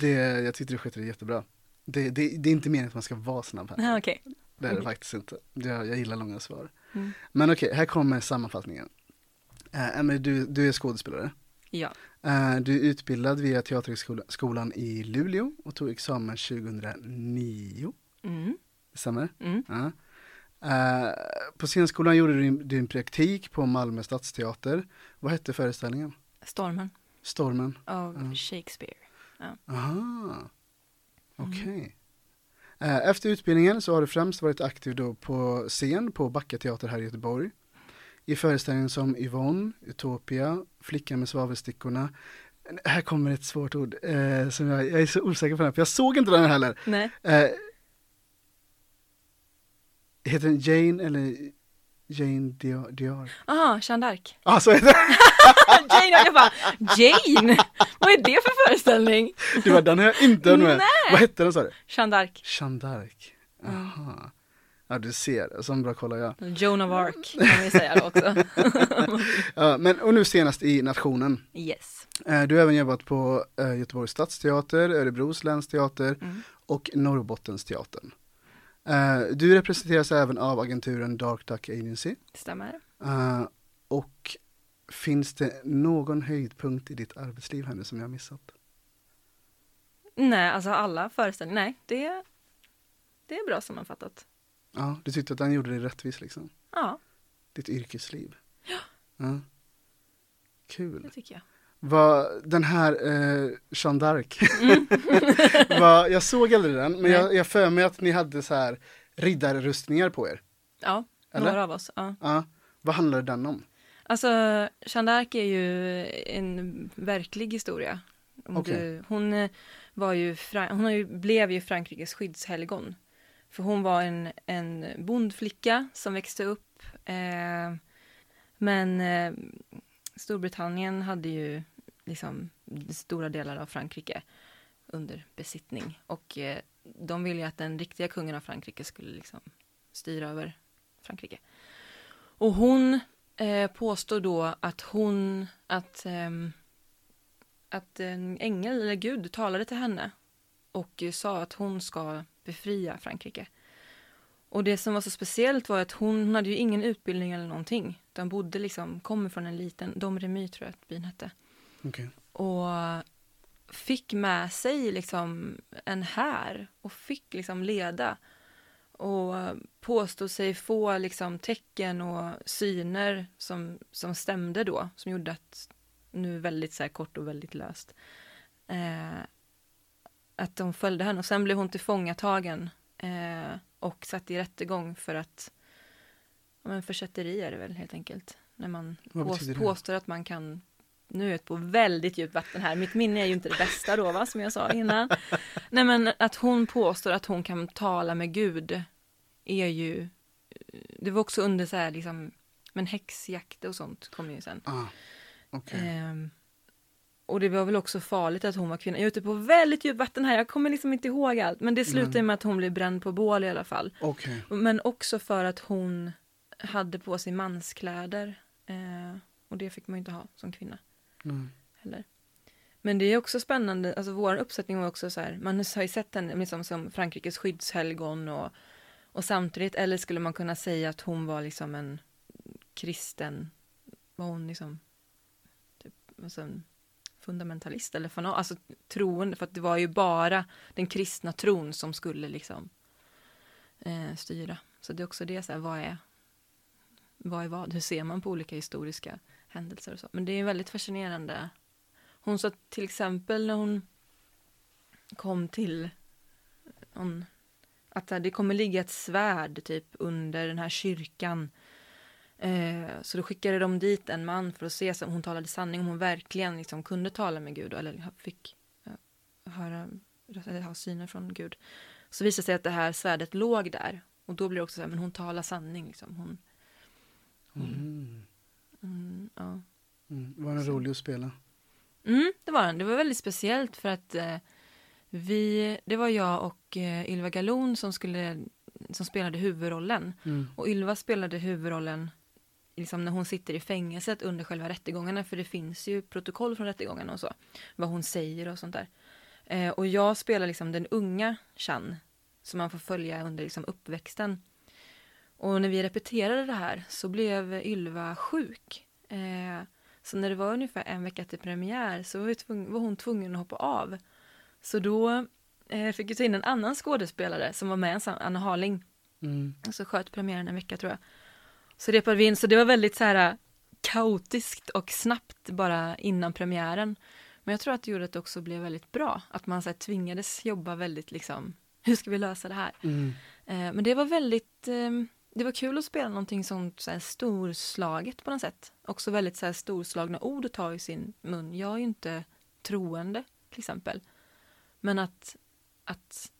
det jag tyckte du skötte det jättebra. Det, det, det är inte meningen att man ska vara snabb här. Ja, Okej. Det är det faktiskt inte. Jag, jag gillar långa svar. Mm. Men okej, här kommer sammanfattningen. Äh, men du, du är skådespelare. Ja. Eh, du är utbildad via Teaterhögskolan i Luleå och tog examen 2009. Mm. Stämmer? Mm. Ja. Eh, på scenskolan gjorde du din, praktik på Malmö stadsteater. Vad hette föreställningen? Stormen Stormen? av Mm. Shakespeare. Aha, okej. Eh, Efter utbildningen så har du främst varit aktiv då på scen på Backa teater här i Göteborg. I föreställningen som Yvonne, Utopia, Flickan med svavelstickorna. Här kommer ett svårt ord eh, som jag, jag är så osäker på den här, för jag såg inte den heller. Nej. Eh, heter den Jane eller Jane Dior? Dior? Aha, Jeanne d'Arc. Ah, så heter den! Jane, jag bara, Jane? Vad är det för föreställning? Du bara, den har jag inte med. Vad hette den sa du? Jeanne d'Arc. Jeanne d'Arc. Aha. Ja, du ser. Sån bra kollar jag. Joan of Arc kan vi säga då också. Ja, men, och nu senast i Nationen. yes. Eh, Du har även jobbat på eh, Göteborgs stadsteater, Örebros länsteater Mm. och Norrbottensteatern. Eh, Du representeras även av agenturen Dark Duck Agency. Stämmer. Och finns det någon höjdpunkt i ditt arbetsliv här nu som jag har missat? Nej, alltså alla föreställningar, nej, det, det är bra sammanfattat. Ja, du tyckte att den gjorde dig rättvis liksom? Ja, Ditt yrkesliv? Ja. Kul. det tycker jag. Vad, den här eh, Jeanne d'Arc, vad, jag såg aldrig den, men Nej. jag, jag för mig att ni hade så här riddarrustningar på er. Ja, Eller? några av oss. Ja. Ja. Vad handlar den om? Alltså, Jeanne d'Arc är ju en verklig historia. Okej. du, hon eh, var ju, hon blev ju Frankrikes skyddshelgon. För hon var en, en bondflicka som växte upp. Eh, men eh, Storbritannien hade ju liksom stora delar av Frankrike under besittning. Och eh, de ville ju att den riktiga kungen av Frankrike skulle liksom styra över Frankrike. Och hon eh, påstår då att hon, att, eh, att en ängel eller gud talade till henne och sa att hon ska befria Frankrike. Och det som var så speciellt var att hon, hade ju ingen utbildning eller någonting. De bodde liksom, kommer från en liten, Domremy tror jag att byn hette. Okej. Och fick med sig liksom en här och fick liksom leda. Och påstod sig få liksom tecken och syner som, som stämde då, som gjorde att, nu väldigt så kort och väldigt löst, eh, att de följde henne. Och sen blev hon tillfångatagen eh, och satt i rättegång för att, ja men försätteri är det väl helt enkelt. När man Vad pås- betyder det? påstår att man kan nu är jag på väldigt djupt vatten här. Mitt minne är ju inte det bästa då, va, som jag sa innan. Nej, men att hon påstår att hon kan tala med Gud är ju... Det var också under så här, liksom, men häxjakt och sånt kom ju sen. Ah, okej. Ehm, och det var väl också farligt att hon var kvinna. Jag är ute på väldigt djupt vatten här, jag kommer liksom inte ihåg allt. Men det slutade Mm. med att hon blev bränd på bål i alla fall. Okej. Men också för att hon hade på sig manskläder. Eh, och det fick man ju inte ha som kvinna Mm. heller. Men det är också spännande, alltså vår uppsättning var också så här, man har ju sett henne liksom som Frankrikes skyddshelgon och, och samtidigt, eller skulle man kunna säga att hon var liksom en kristen, var hon liksom typ, alltså en fundamentalist eller fanat, alltså troende, för att det var ju bara den kristna tron som skulle liksom eh, styra. Så det är också det, så här, vad är vad är vad? Hur ser man på olika historiska händelser och så? Men det är väldigt fascinerande. Hon sa till exempel när hon kom till någon, att det kommer ligga ett svärd typ under den här kyrkan. Eh, så då skickade de dit en man för att se om hon talade sanning, om hon verkligen liksom kunde tala med Gud eller fick eh, höra, eller ha syner från Gud. Så visade det sig att det här svärdet låg där. Och då blir det också så här, men hon talar sanning liksom. Hon, Mm. mm, ja. Mm. Var den rolig att spela? Mm, det var den. Det var väldigt speciellt för att eh, vi, det var jag och eh, Ylva Galon som, skulle, som spelade huvudrollen. Mm. Och Ylva spelade huvudrollen liksom när hon sitter i fängelset under själva rättegångarna, för det finns ju protokoll från rättegångarna och så, vad hon säger och sånt där. Eh, och jag spelar liksom den unga Chan, som man får följa under liksom uppväxten. Och när vi repeterade det här så blev Ylva sjuk. Eh, så när det var ungefär en vecka till premiär så var, tvung, var hon tvungen att hoppa av. Så då eh, fick vi ta in en annan skådespelare som var med, Anna Harling. Mm. Och så sköt premiären en vecka tror jag. Så repade vi in, så det var väldigt så här kaotiskt och snabbt bara innan premiären. Men jag tror att det gjorde att det också blev väldigt bra. Att man så här, tvingades jobba väldigt liksom, hur ska vi lösa det här? Mm. Eh, men det var väldigt, eh, det var kul att spela någonting sånt så här, storslaget på något sätt. Också väldigt så här, storslagna ord att ta i sin mun. Jag är ju inte troende till exempel. Men att, att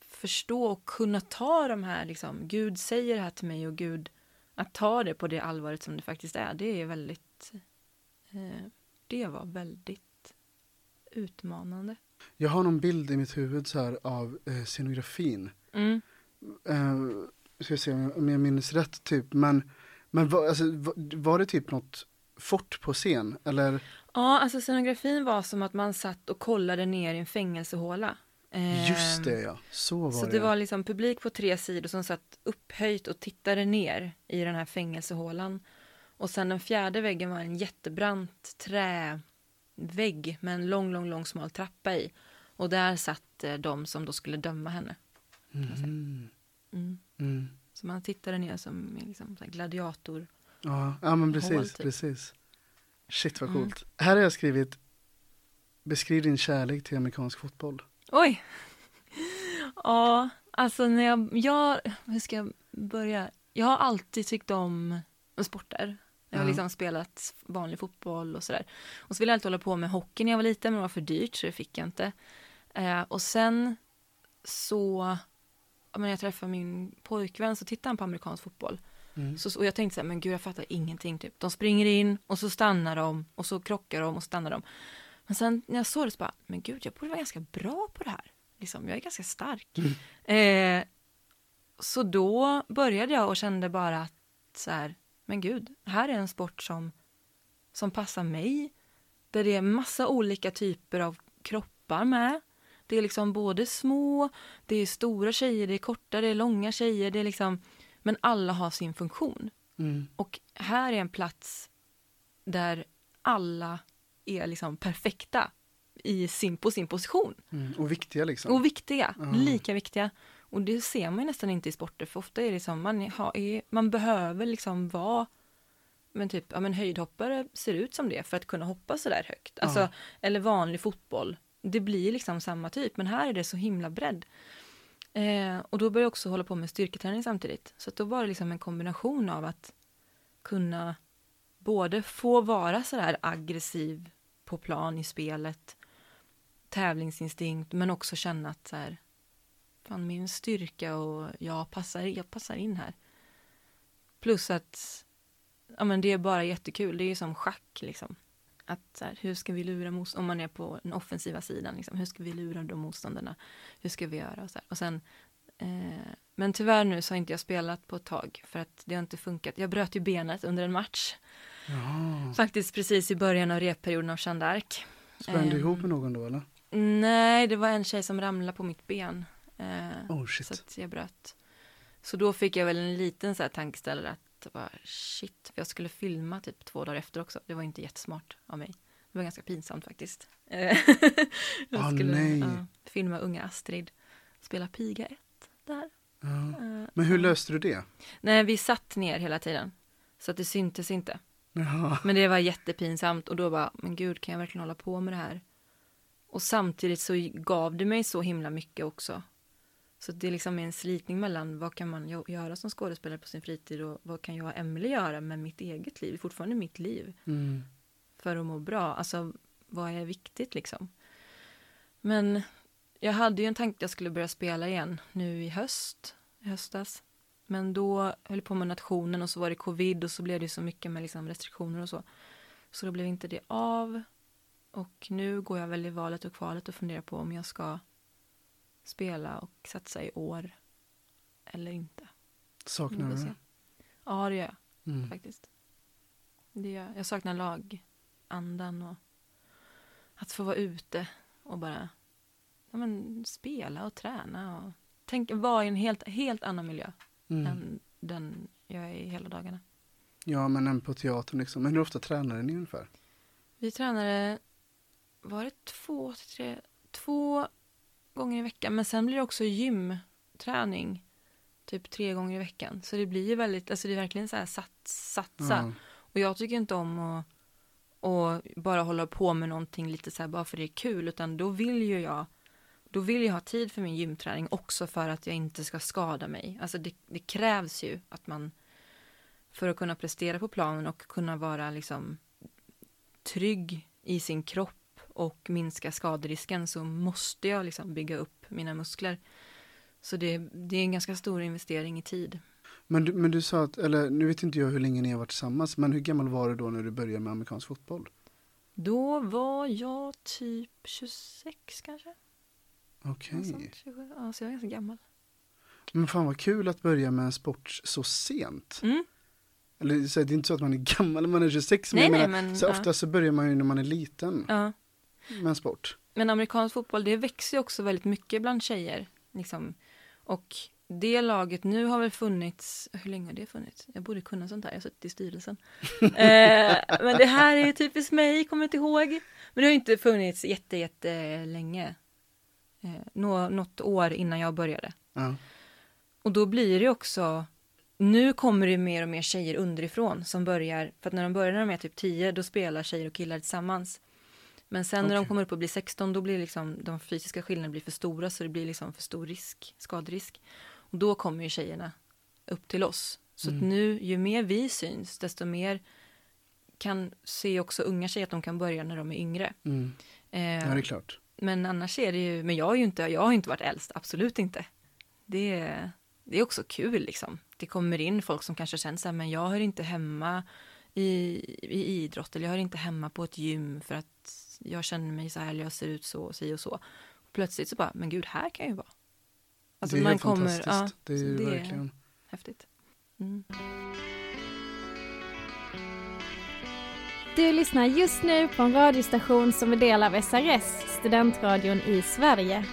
förstå och kunna ta de här, liksom, Gud säger det här till mig och Gud, att ta det på det allvaret som det faktiskt är, det är väldigt, eh, det var väldigt utmanande. Jag har någon bild i mitt huvud så här av eh, scenografin. Mm. Eh, ska se om jag, minns rätt typ, men, men var, alltså, var, var det typ något fort på scen? Eller? Ja, alltså scenografin var som att man satt och kollade ner i en fängelsehåla. Just Ehm, det ja, så var Så det. det var liksom publik på tre sidor som satt upphöjt och tittade ner i den här fängelsehålan. Och sen den fjärde väggen var en jättebrant trävägg med en lång, lång, lång smal trappa i. Och där satt eh, de som då skulle döma henne. Mhm. Mm. Mm. Så man tittade ner som liksom, så gladiator. Ja, ja men precis, Hål, typ. precis. Shit vad Mm. coolt. Här har jag skrivit Beskriv din kärlek till amerikansk fotboll. Oj! Ja, alltså när jag, jag... Hur ska jag börja? Jag har alltid tyckt om sporter. Jag har liksom spelat vanlig fotboll och sådär. Och så ville jag alltid hålla på med hockey när jag var liten, men det var för dyrt så det fick jag inte. Eh, och sen så, när jag träffade min pojkvän så tittade han på amerikansk fotboll. Mm. Så, och jag tänkte så här, men gud jag fattar ingenting typ. De springer in och så stannar de och så krockar de och stannar de. Men sen när jag såg det så bara, men gud jag borde vara ganska bra på det här. Liksom, jag är ganska stark. Eh, så då började jag och kände bara att så här, men gud, här är en sport som, som passar mig. Där det är massa olika typer av kroppar med. Det är liksom både små, det är stora tjejer, det är korta, det är långa tjejer, det är liksom, men alla har sin funktion. Mm. Och här är en plats där alla är liksom perfekta i sin, på sin position. Mm. Och viktiga liksom. Och viktiga, Ja. lika viktiga. Och det ser man nästan inte i sporter, för ofta är det som man, har, är, man behöver liksom vara men typ, ja men höjdhoppare ser ut som det för att kunna hoppa så där högt. Alltså, Ja. eller vanlig fotboll. Det blir liksom samma typ, men här är det så himla bredd. Eh, och då började jag också hålla på med styrketräning samtidigt. Så att då var det liksom en kombination av att kunna både få vara så där aggressiv på plan i spelet, tävlingsinstinkt, men också känna att så här, fan min styrka och jag passar, jag passar in här. Plus att ja, men det är bara jättekul, det är ju som schack liksom. Att så här, hur ska vi lura motståndarna? om man är på den offensiva sidan, liksom, hur ska vi lura de motståndarna? Hur ska vi göra? Och, så här. och sen, eh, men tyvärr nu så har inte jag spelat på ett tag för att det har inte funkat. Jag bröt ju benet under en match. Ja. Faktiskt precis i början av repperioden av Jeanne d'Arc. Sprang du Ehm. ihop med någon då eller? Nej, det var en tjej som ramlade på mitt ben. Eh, Oh shit. så att jag bröt. Så då fick jag väl en liten så här tankeställare att bara, shit, jag skulle filma typ två dagar efter också. Det var inte jättesmart av mig. Det var ganska pinsamt faktiskt. Jag Ah, skulle nej. ja, filma unga Astrid spela piga 1 där. Ja. Eh, Men hur löste du det? Nej, vi satt ner hela tiden. Så att det syntes inte. Jaha. Men det var jättepinsamt och då bara, men gud kan jag verkligen hålla på med det här? Och samtidigt så gav det mig så himla mycket också. Så det är liksom en slitning mellan vad kan man göra som skådespelare på sin fritid och vad kan jag och Emily göra med mitt eget liv, fortfarande mitt liv, Mm. för att må bra. Alltså, vad är viktigt liksom? Men jag hade ju en tanke att jag skulle börja spela igen nu i höst, i höstas. Men då höll jag på med nationen och så var det covid och så blev det så mycket med liksom restriktioner och så. Så då blev inte det av. Och nu går jag väl i valet och kvalet och funderar på om jag ska spela och satsa i år eller inte. Saknar du det? Ja, det gör jag Mm. faktiskt. Det gör jag. jag saknar lagandan och att få vara ute och bara ja, men, spela och träna och tänk, vara i en helt, helt annan miljö Mm. än den jag är i hela dagarna. Ja, men en på teatern liksom. Men hur ofta tränar ni ungefär? Vi tränade, var det två, till tre, två gånger i veckan. Men sen blir det också gymträning, typ tre gånger i veckan. Så det blir ju väldigt, alltså det är verkligen så här sats, satsa. Ja. Och jag tycker inte om att, att bara hålla på med någonting lite så här bara för det är kul, utan då vill ju jag då vill jag ha tid för min gymträning också för att jag inte ska skada mig. Alltså det, det krävs ju att man för att kunna prestera på planen och kunna vara liksom trygg i sin kropp och minska skaderisken så måste jag liksom bygga upp mina muskler. Så det, det är en ganska stor investering i tid. Men, du, men du sa att, eller nu vet inte jag hur länge ni har varit tillsammans, men hur gammal var du då när du började med amerikansk fotboll? Då var jag typ 26 kanske. Okej. 27. Ja, så jag är ganska gammal. Men fan vad kul att börja med en sport så sent. Mm. Eller så, det är inte så att man är gammal när man är 26, Nej, men, nej, menar, men, så ja. ofta så börjar man ju när man är liten Ja. med en sport. Men amerikansk fotboll, det växer ju också väldigt mycket bland tjejer. Liksom. Och det laget nu har väl funnits, hur länge har det funnits? Jag borde kunna sånt här, jag har suttit i styrelsen. eh, men det här är ju typiskt mig, kommer inte ihåg. Men det har inte funnits jätte, jätte länge. Eh, nå, något år innan jag började. Ja. Och då blir det också, nu kommer det mer och mer tjejer underifrån som börjar, för att när de börjar när de är typ 10, då spelar tjejer och killar tillsammans. Men sen när de kommer upp och blir 16, då blir liksom de fysiska skillnaderna blir för stora, så det blir liksom för stor risk, skaderisk. Och då kommer ju tjejerna upp till oss. Så att Mm. nu, ju mer vi syns, desto mer kan se också unga tjejer att de kan börja när de är yngre. Mm. Eh, ja, det är klart. Men annars är det ju, men jag har ju inte, jag har inte varit äldst, absolut inte. Det är, det är också kul liksom. Det kommer in folk som kanske känner så här, men jag hör inte hemma i, i idrott eller jag hör inte hemma på ett gym för att jag känner mig så här, eller jag ser ut så och si och så. Plötsligt så bara, men gud, här kan jag ju vara. Alltså det är man kommer, fantastiskt. ja, det är ju det är- verkligen. häftigt. Mm. Du lyssnar just nu på en radiostation som är del av SRS, studentradion i Sverige.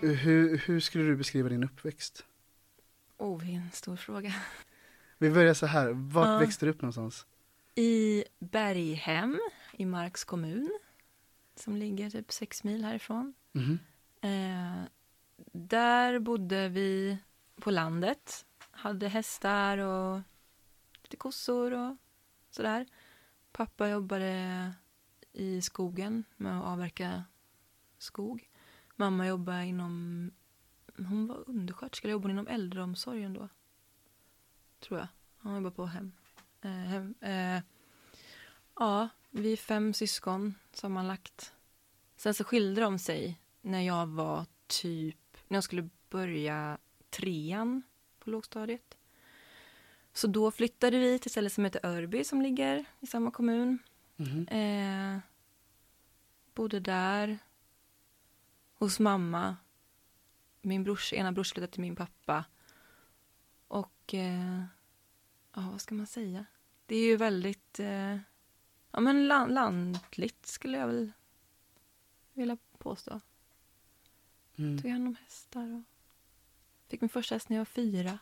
Hur, hur skulle du beskriva din uppväxt? Oh, det är en stor fråga. Vi börjar så här, vart Ja. växte du upp någonstans? I Berghem i Marks kommun som ligger typ sex mil härifrån. Mhm. Eh, där bodde vi på landet. Hade hästar och lite kossor och sådär. Pappa jobbade i skogen med att avverka skog. Mamma jobbade inom... Hon var undersköterska, eller jobbade inom äldreomsorgen då. Tror jag. Hon jobbade på hem. Eh, hem eh, ja, vi är fem syskon sammanlagt. Sen så skilde de sig när jag var typ, när jag skulle börja trean på lågstadiet. Så då flyttade vi till ett ställe som heter Örby som ligger i samma kommun. Mhm. Eh, bodde där hos mamma. Min brors, ena brors flyttade till min pappa. Och eh, ja, vad ska man säga? Det är ju väldigt eh, ja, men lan- lantligt skulle jag väl vilja påstå. Mm. Tog hand om hästar och fick min första häst när jag var fyra.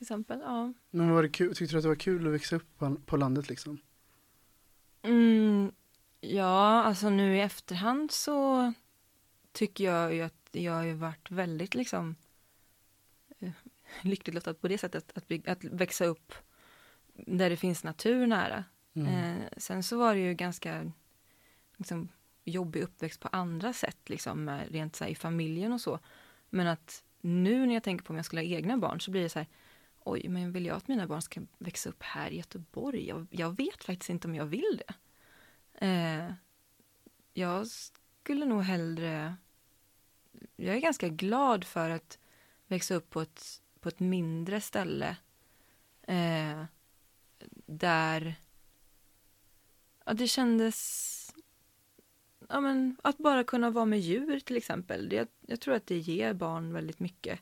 Till exempel. Ja. Men var det kul, tyckte du att det var kul att växa upp på, på landet liksom? Mm, ja, alltså nu i efterhand så tycker jag ju att jag har varit väldigt liksom eh, lyckligt lottad på det sättet att, bygga, att växa upp där det finns natur nära. Mm. Eh, sen så var det ju ganska liksom, jobbig uppväxt på andra sätt, liksom, rent så här, i familjen och så. Men att nu när jag tänker på om jag skulle ha egna barn så blir det så här, oj, men vill jag att mina barn ska växa upp här i Göteborg? Jag, jag vet faktiskt inte om jag vill det. Eh, jag skulle nog hellre... Jag är ganska glad för att växa upp på ett, på ett mindre ställe eh, där ja, det kändes... Ja, men, att bara kunna vara med djur till exempel. Det, jag tror att det ger barn väldigt mycket.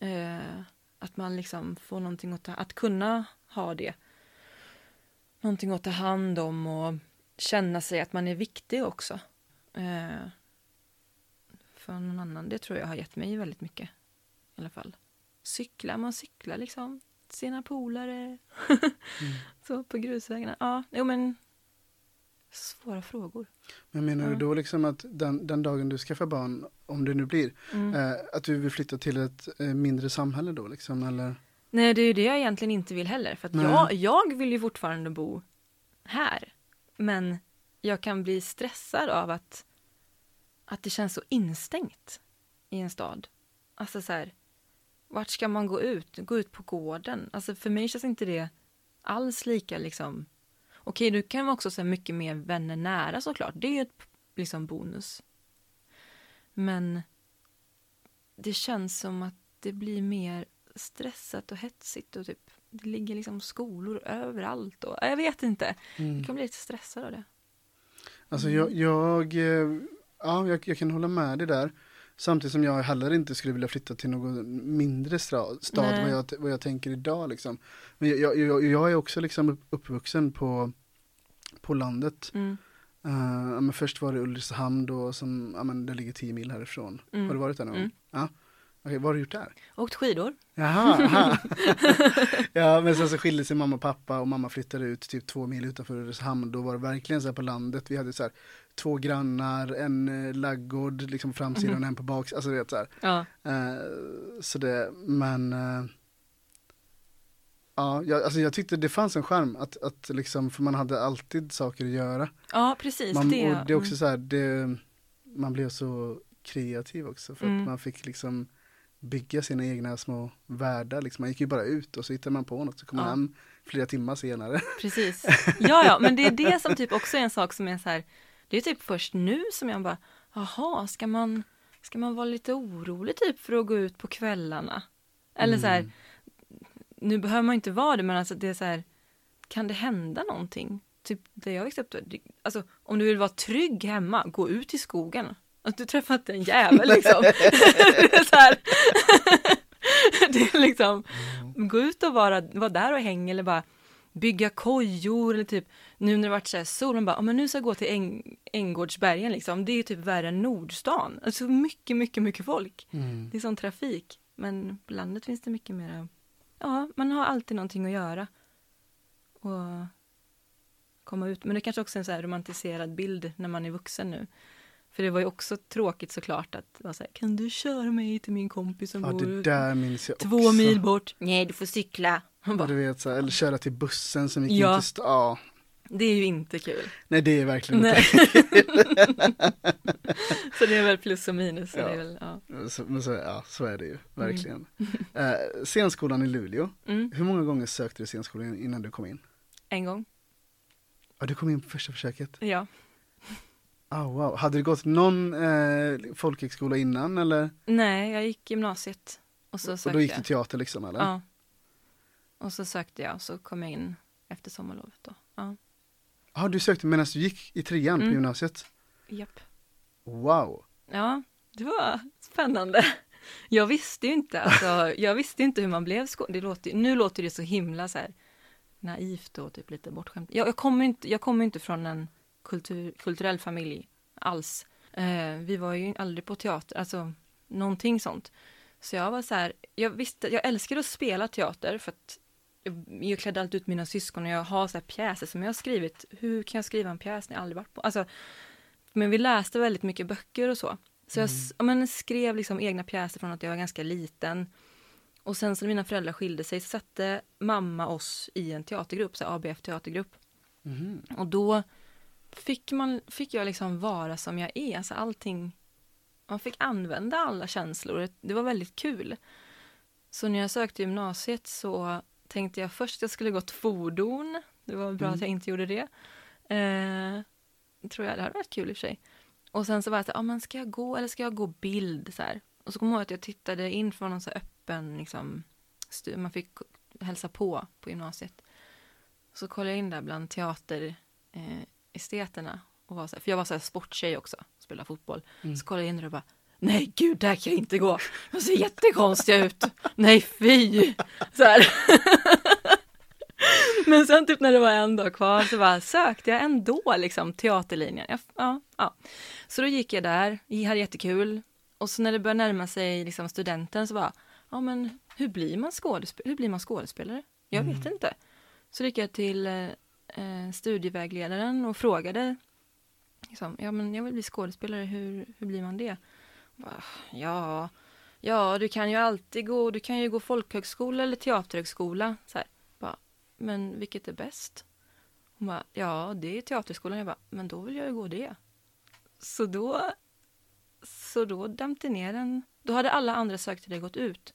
Eh, att man liksom får någonting att ta, att kunna ha det. Någonting att ta hand om och känna sig att man är viktig också. Eh, för någon annan. Det tror jag har gett mig väldigt mycket. I alla fall. Cykla, man cyklar liksom. Sina polare. Så på grusvägarna. Ja, jo men. Svåra frågor. Men menar Ja. du då liksom att den, den dagen du skaffar barn, om det nu blir, Mm. eh, att du vill flytta till ett eh, mindre samhälle då liksom, eller? Nej, det är ju det jag egentligen inte vill heller. För att Nej. jag, jag vill ju fortfarande bo här. Men jag kan bli stressad av att, att det känns så instängt i en stad. Alltså så här, vart ska man gå ut? Gå ut på gården? Alltså för mig känns inte det alls lika liksom... Okej, du kan också säga mycket mer vänner nära såklart. Det är ju ett liksom bonus. Men det känns som att det blir mer stressat och hetsigt och typ det ligger liksom skolor överallt och jag vet inte. Mm. Jag kan bli lite stressad av det. Alltså jag, jag, eh, ja, jag, jag kan hålla med dig där. Samtidigt som jag heller inte skulle vilja flytta till någon mindre stad vad jag, vad jag tänker idag liksom. Men jag, jag, jag, är också liksom upp- uppvuxen på, på landet. Mm. Ja, men först var det Ulricehamn då som, ja men det ligger 10 mil härifrån. Mm. Har du varit där någon gång? Mm. Ja. Okej, vad har du gjort där? Åkt skidor. Jaha, aha. ja men sen så skilde sig mamma och pappa och mamma flyttade ut typ två mil utanför Ulricehamn. Då var det verkligen så här på landet. Vi hade så här två grannar, en eh, laggård liksom framsidan och en på bak. Alltså du vet så här. Ja. Eh, så det, men eh, Ja, jag, alltså jag tyckte det fanns en charm att, att liksom, för man hade alltid saker att göra. ja, precis. Man, det, och det är också mm. så här, det, man blev så kreativ också för Mm. att man fick liksom bygga sina egna små världar. Liksom. Man gick ju bara ut och så hittade man på något så kom man Ja. hem flera timmar senare. Precis. Ja, ja, men det är det som typ också är en sak som är så här, det är typ först nu som jag bara, jaha, ska man, ska man vara lite orolig typ för att gå ut på kvällarna? Eller så här, Mm. nu behöver man inte vara det, men alltså det är så här, kan det hända någonting? Typ där jag växte upp, då, det- alltså om du vill vara trygg hemma, gå ut i skogen. Du träffar inte en jävel liksom. det är så här. det är liksom, gå ut och vara, vara där och häng eller bara bygga kojor eller typ nu när det varit så här sol, man bara, ja men nu ska jag gå till Äng, Änggårdsbergen liksom, det är ju typ värre än Nordstan. Alltså mycket, mycket, mycket folk. Mm. Det är sån trafik. Men på landet finns det mycket mer, ja, man har alltid någonting att göra. Och komma ut, men det kanske också är en så här romantiserad bild när man är vuxen nu. För det var ju också tråkigt såklart att vara så här, kan du köra mig till min kompis som Ja, bor där minns jag två också. mil bort? Nej, du får cykla. Bara, du vet, så här, eller köra till bussen som gick Ja. in till sta- ja. det är ju inte kul. Nej det är verkligen Nej. inte. så det är väl plus och minus. Så Ja. det är väl, ja. Så, men så, ja, så är det ju, verkligen. Eh, scenskolan i Luleå, mm, hur många gånger sökte du scenskolan innan du kom in? en gång, Ja, du kom in på första försöket? ja. Ah, wow. Hade du gått någon eh, folkhögskola innan eller? Nej, jag gick gymnasiet. Och så Och sökte då gick du teater liksom eller? Ja. Och så sökte jag och så kom jag in efter sommarlovet då. Ja. Ja, du sökte medan du gick i trean på Mm. gymnasiet? Japp. Wow. Ja, det var spännande. Jag visste ju inte, alltså, jag visste inte hur man blev skådespelare. Nu låter det så himla så här naivt och typ lite bortskämt. Jag, jag kommer inte, jag kommer inte från en kultur, kulturell familj alls. Eh, vi var ju aldrig på teater, alltså någonting sånt. Så jag var så här, jag visste, jag älskar att spela teater för att jag, jag klädde alltid ut mina syskon och jag har så här pjäser som jag har skrivit. Hur kan jag skriva en pjäs när jag aldrig varit på? Alltså, men vi läste väldigt mycket böcker och så. Så jag ja, men skrev liksom egna pjäser från att jag var ganska liten. Och sen när mina föräldrar skilde sig satte mamma oss i en teatergrupp, så ABF teatergrupp. Mhm. Och då fick, man, fick jag liksom vara som jag är, alltså allting. Man fick använda alla känslor, det var väldigt kul. Så när jag sökte gymnasiet så tänkte jag först att jag skulle gått fordon. Det var bra Mm. att jag inte gjorde det. Eh, tror jag, det hade varit kul i och för sig. Och sen så var jag så här, ah, men ska jag gå eller ska jag gå bild? Så här. Och så kom jag ihåg att jag tittade in från någon så här öppen, liksom, man fick hälsa på på gymnasiet. Så kollade jag in där bland teateresteterna. Eh, esteterna och var så här, för jag var så här sporttjej också, spelade fotboll. Mm. Så kollade jag in och bara, nej gud, där kan jag inte gå. De ser jättekonstiga ut. nej fy. Så här. Men sen typ när det var en dag kvar så bara sökte jag ändå liksom teaterlinjen. Jag, ja, ja. Så då gick jag där, jag hade jättekul. Och så när det började närma sig liksom studenten så bara, ja men hur blir man, skådesp- hur blir man skådespelare? Jag vet inte. Så gick jag till eh, studievägledaren och frågade, liksom, ja men jag vill bli skådespelare, hur, hur blir man det? Bara, ja, ja du kan ju alltid gå, du kan ju gå folkhögskola eller teaterhögskola. Så här. Bara, men vilket är bäst? Hon bara, ja det är teaterskolan. Jag bara, men då vill jag ju gå det. Så då, så då dämpte ner en, då hade alla andra sökt till det gått ut.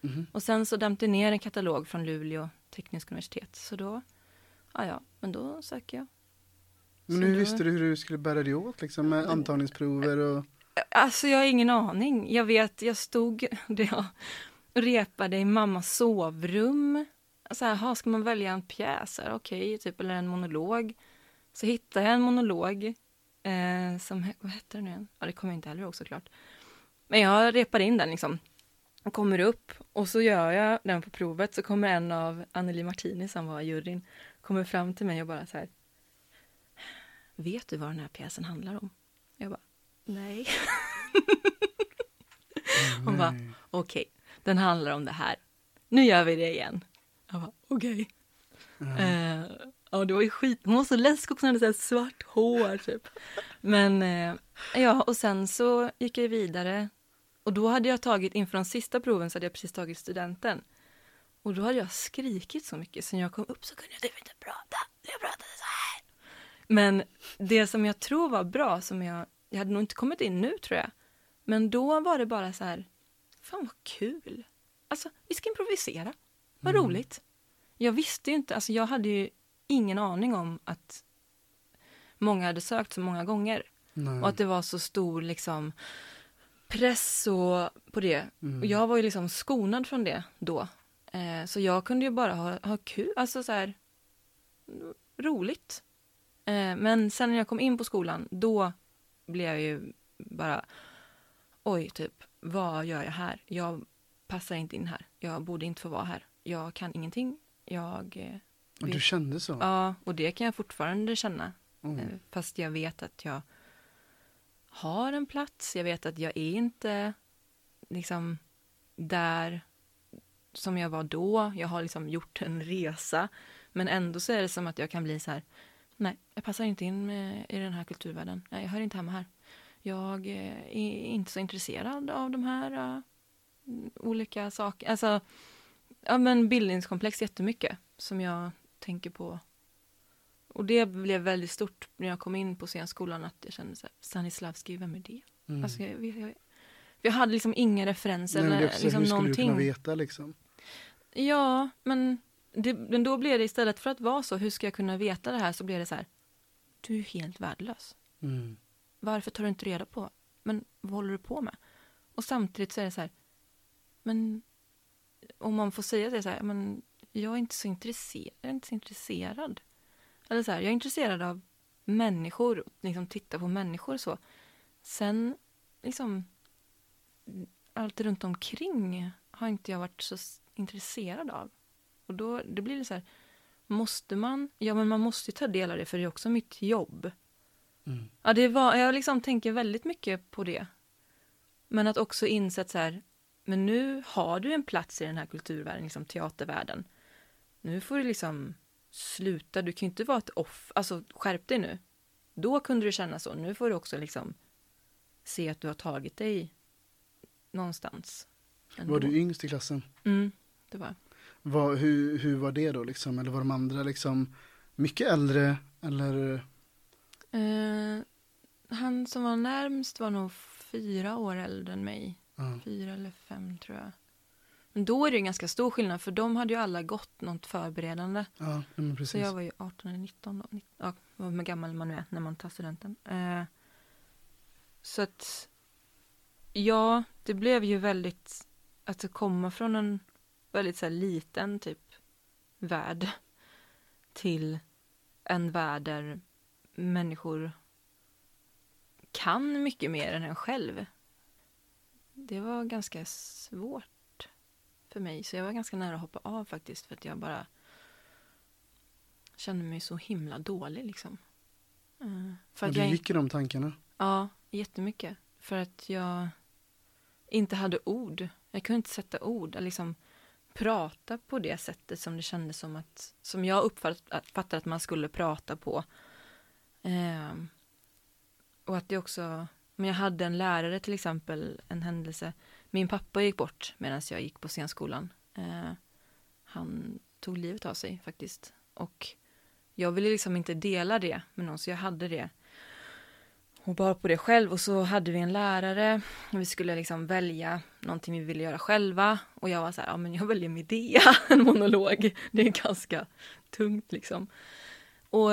Mhm. Och sen så dämpte ner en katalog från Luleå tekniska universitet. Så då, ja ja, men då söker jag. Men hur då- visste du hur du skulle bära dig åt liksom med antagningsprover och Alltså jag har ingen aning. Jag vet, jag stod det jag repade i mammas sovrum. Så här, ha, ska man välja en pjäs? Okej, typ, eller en monolog. Så hittade jag en monolog. Eh, som, vad hette den nu igen? Ja, det kommer jag inte heller ihåg såklart. Men jag repar in den liksom. Och kommer upp och så gör jag den på provet så kommer en av Anneli Martini som var juryn kommer fram till mig och bara så här. Vet du vad den här pjäsen handlar om? Jag bara, nej. Hon bara, okej, den handlar om det här. Nu gör vi det igen. Jag bara, okej. Eh, ja, det var ju skit. Hon var så läskig också, hon hade så här svart hår typ. Men eh, ja, och sen så gick jag vidare. Och då hade jag tagit, inför de sista proven så hade jag precis tagit studenten. Och då hade jag skrikit så mycket så när jag kom upp så kunde jag typ inte prata. Jag pratade så här. Men det som jag tror var bra, som jag, jag hade nog inte kommit in nu tror jag. Men då var det bara så här, fan vad kul. Alltså, vi ska improvisera. Vad roligt. Jag visste ju inte, alltså jag hade ju ingen aning om att många hade sökt så många gånger. Nej. Och att det var så stor liksom press och på det. Mm. Och jag var ju liksom skonad från det då. Eh, så jag kunde ju bara ha, ha kul, alltså så här roligt. Eh, men sen när jag kom in på skolan, då blev jag ju bara oj, typ, vad gör jag här? Jag passar inte in här. Jag borde inte få vara här. Jag kan ingenting. Jag... Eh, Och du kände så? Ja, och det kan jag fortfarande känna. Mm. Eh, Fast jag vet att jag har en plats. Jag vet att jag är inte liksom där som jag var då. Jag har liksom gjort en resa. Men ändå så är det som att jag kan bli så här. Nej, jag passar inte in med, i den här kulturvärlden. Nej, jag hör inte hemma här. Jag eh, är inte så intresserad av de här eh, olika sakerna. Alltså, ja men bildningskomplex jättemycket som jag tänker på och det blev väldigt stort när jag kom in på scenskolan att jag kände så här, Stanislavski, vem är det? Mm. Alltså, jag, jag, jag hade liksom inga referenser Nej, men det är eller också, liksom hur skulle någonting. du kunna veta liksom? Ja, men, det, men då blev det istället för att vara så, hur ska jag kunna veta det här, så blev det så här, du är helt värdelös. Mm. Varför tar du inte reda på? Men vad håller du på med? Och samtidigt så är det så här, men om man får säga det så här, men jag är inte så intresserad. Jag är inte så intresserad. Eller så här, jag är intresserad av människor, liksom titta på människor och så. Sen, liksom, allt runt omkring har inte jag varit så intresserad av. Och då det blir det så här, måste man? Ja, men man måste ju ta del av det, för det är också mitt jobb. Mm. Ja, det var, jag liksom tänker väldigt mycket på det. Men att också inse att så här, men nu har du en plats i den här kulturvärlden, liksom teatervärlden. Nu får du liksom sluta, du kan ju inte vara ett off, alltså skärp dig nu. Då kunde du känna så, nu får du också liksom se att du har tagit dig någonstans. ändå. Var du yngst i klassen? Mm, det var Var, hur, hur var det då liksom? Eller var de andra liksom mycket äldre? Eller? eh, Han som var närmst var nog fyra år äldre än mig. Ja. Fyra eller fem tror jag. Men då är det ju ganska stor skillnad för de hade ju alla gått något förberedande. Ja, men precis. Så jag var ju 18 eller 19 då. Nitt- Ja, vad med gammal man är när man tar studenten. Eh, så att ja, det blev ju väldigt att komma från en väldigt så liten typ värld till en värld där människor kan mycket mer än en själv. Det var ganska svårt för mig, så jag var ganska nära att hoppa av faktiskt för att jag bara kände mig så himla dålig liksom. Eh, För att du gick i de tankarna? Ja, jättemycket. För att jag inte hade ord. Jag kunde inte sätta ord, liksom prata på det sättet som det kändes som att, som jag uppfattade att man skulle prata på. Eh, och att det också, men jag hade en lärare till exempel, en händelse. Min pappa gick bort medan jag gick på scenskolan. Eh, han tog livet av sig faktiskt. Och jag ville liksom inte dela det med någon, så jag hade det och bar på det själv. Och så hade vi en lärare. Och vi skulle liksom välja någonting vi ville göra själva. Och jag var så här, ja men jag väljer Medea, en monolog. Det är ganska tungt liksom. Och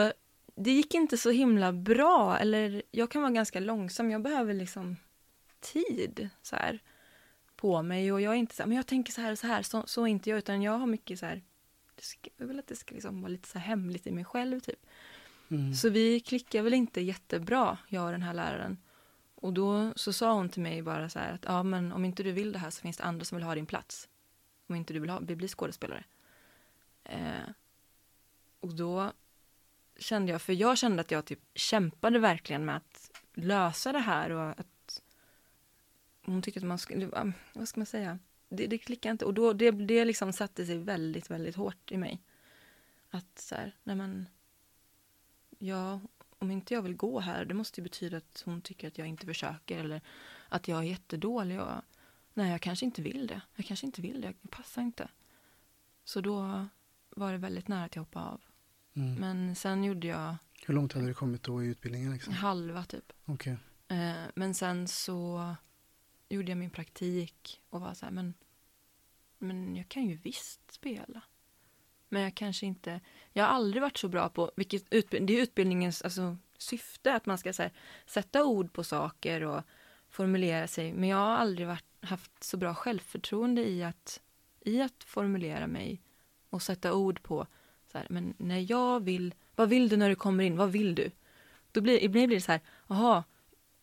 det gick inte så himla bra, eller jag kan vara ganska långsam, jag behöver liksom tid så här på mig. Och jag är inte så här, men jag tänker så här och så här, så, så är inte jag, utan jag har mycket så här, jag vill att det ska liksom vara lite så här hemligt i mig själv typ. Mm. Så vi klickar väl inte jättebra, jag och den här läraren. Och då så sa hon till mig bara så här att ja, men om inte du vill det här så finns det andra som vill ha din plats. Om inte du vill, ha, bli skådespelare. Eh, och då kände jag, för jag kände att jag typ kämpade verkligen med att lösa det här och att hon tyckte att man skulle, vad ska man säga, det, det klickade inte och då det, det liksom satte sig väldigt, väldigt hårt i mig. Att så här, nej men, ja, om inte jag vill gå här, det måste ju betyda att hon tycker att jag inte försöker eller att jag är jättedålig och nej, jag kanske inte vill det. Jag kanske inte vill det, jag passar inte. Så då var det väldigt nära att jag hoppade av. Mm. Men sen gjorde jag Hur långt hade du kommit då i utbildningen? Liksom? halva typ. Okej. Eh, men sen så gjorde jag min praktik och var så här, men, men jag kan ju visst spela. Men jag kanske inte, jag har aldrig varit så bra på, vilket utbild, det är utbildningens alltså, syfte, att man ska här, sätta ord på saker och formulera sig. Men jag har aldrig varit, haft så bra självförtroende i att, i att formulera mig och sätta ord på, så här, men när jag vill, vad vill du när du kommer in, vad vill du? Då blir, ibland blir det så här, jaha,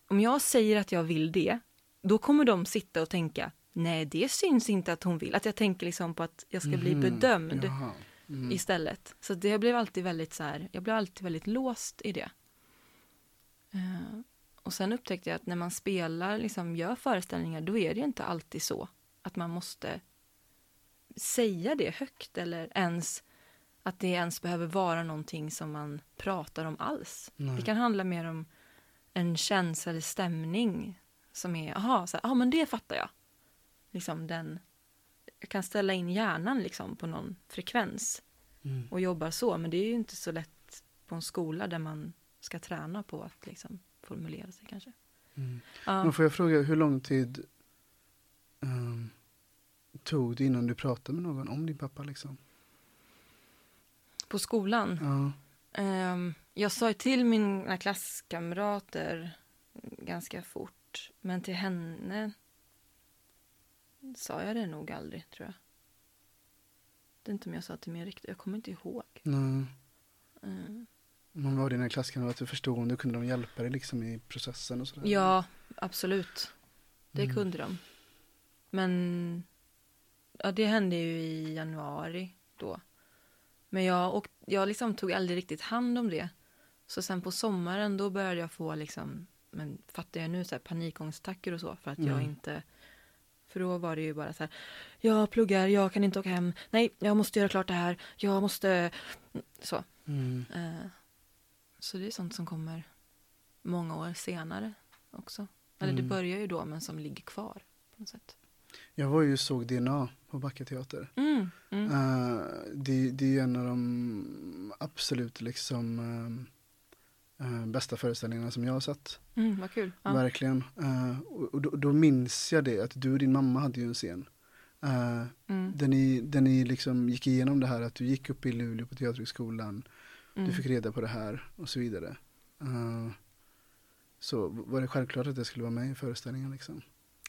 om jag säger att jag vill det, då kommer de sitta och tänka, nej det syns inte att hon vill. Att jag tänker liksom på att jag ska bli Mhm. bedömd Jaha. Mm. istället. Så det blev alltid väldigt så här, jag blev alltid väldigt låst i det. Eh, och sen upptäckte jag att när man spelar, liksom gör föreställningar, då är det ju inte alltid så att man måste säga det högt eller ens att det ens behöver vara någonting som man pratar om alls. Nej. Det kan handla mer om en känsla eller stämning som är, aha, så här, ah, men det fattar jag. Liksom den, jag kan ställa in hjärnan liksom på någon frekvens Mm. och jobbar så, men det är ju inte så lätt på en skola där man ska träna på att liksom formulera sig kanske. Mm. Ja. Men får jag fråga, hur lång tid ehm, tog det innan du pratade med någon om din pappa? Liksom? På skolan, Ja. Ehm, jag sa till mina klasskamrater ganska fort, men till henne sa jag det nog aldrig, tror jag. Det är inte om jag sa till min riktigt, jag kommer inte ihåg. Nej. Ehm, Men var dina klasskamrater förstående? Kunde de hjälpa dig liksom i processen och sådär? ja, absolut. Det Mm. kunde de. Men ja, det hände ju i januari då. Men jag, och, jag liksom tog aldrig riktigt hand om det. Så sen på sommaren då började jag få liksom, men fattar jag nu så här panikångestattacker och så för att jag Mm. inte för då var det ju bara så här, jag pluggar, jag kan inte åka hem, nej, jag måste göra klart det här, jag måste, så. Mm. Eh, så det är sånt som kommer många år senare också. Eller Mm. det börjar ju då, men som ligger kvar på något sätt. Jag var ju och såg DNA på Backa Teater. Mm, mm. Eh, det, det är en av de absolut liksom eh, eh, bästa föreställningarna som jag har sett. Mm, vad kul. Ja. Verkligen. Eh, och och då, då minns jag det, att du och din mamma hade ju en scen. Uh, Mm, där, ni, där ni liksom gick igenom det här att du gick upp i Luleå på Teaterhögskolan, mm. du fick reda på det här och så vidare. Eh, så var det självklart att det skulle vara med i föreställningen liksom?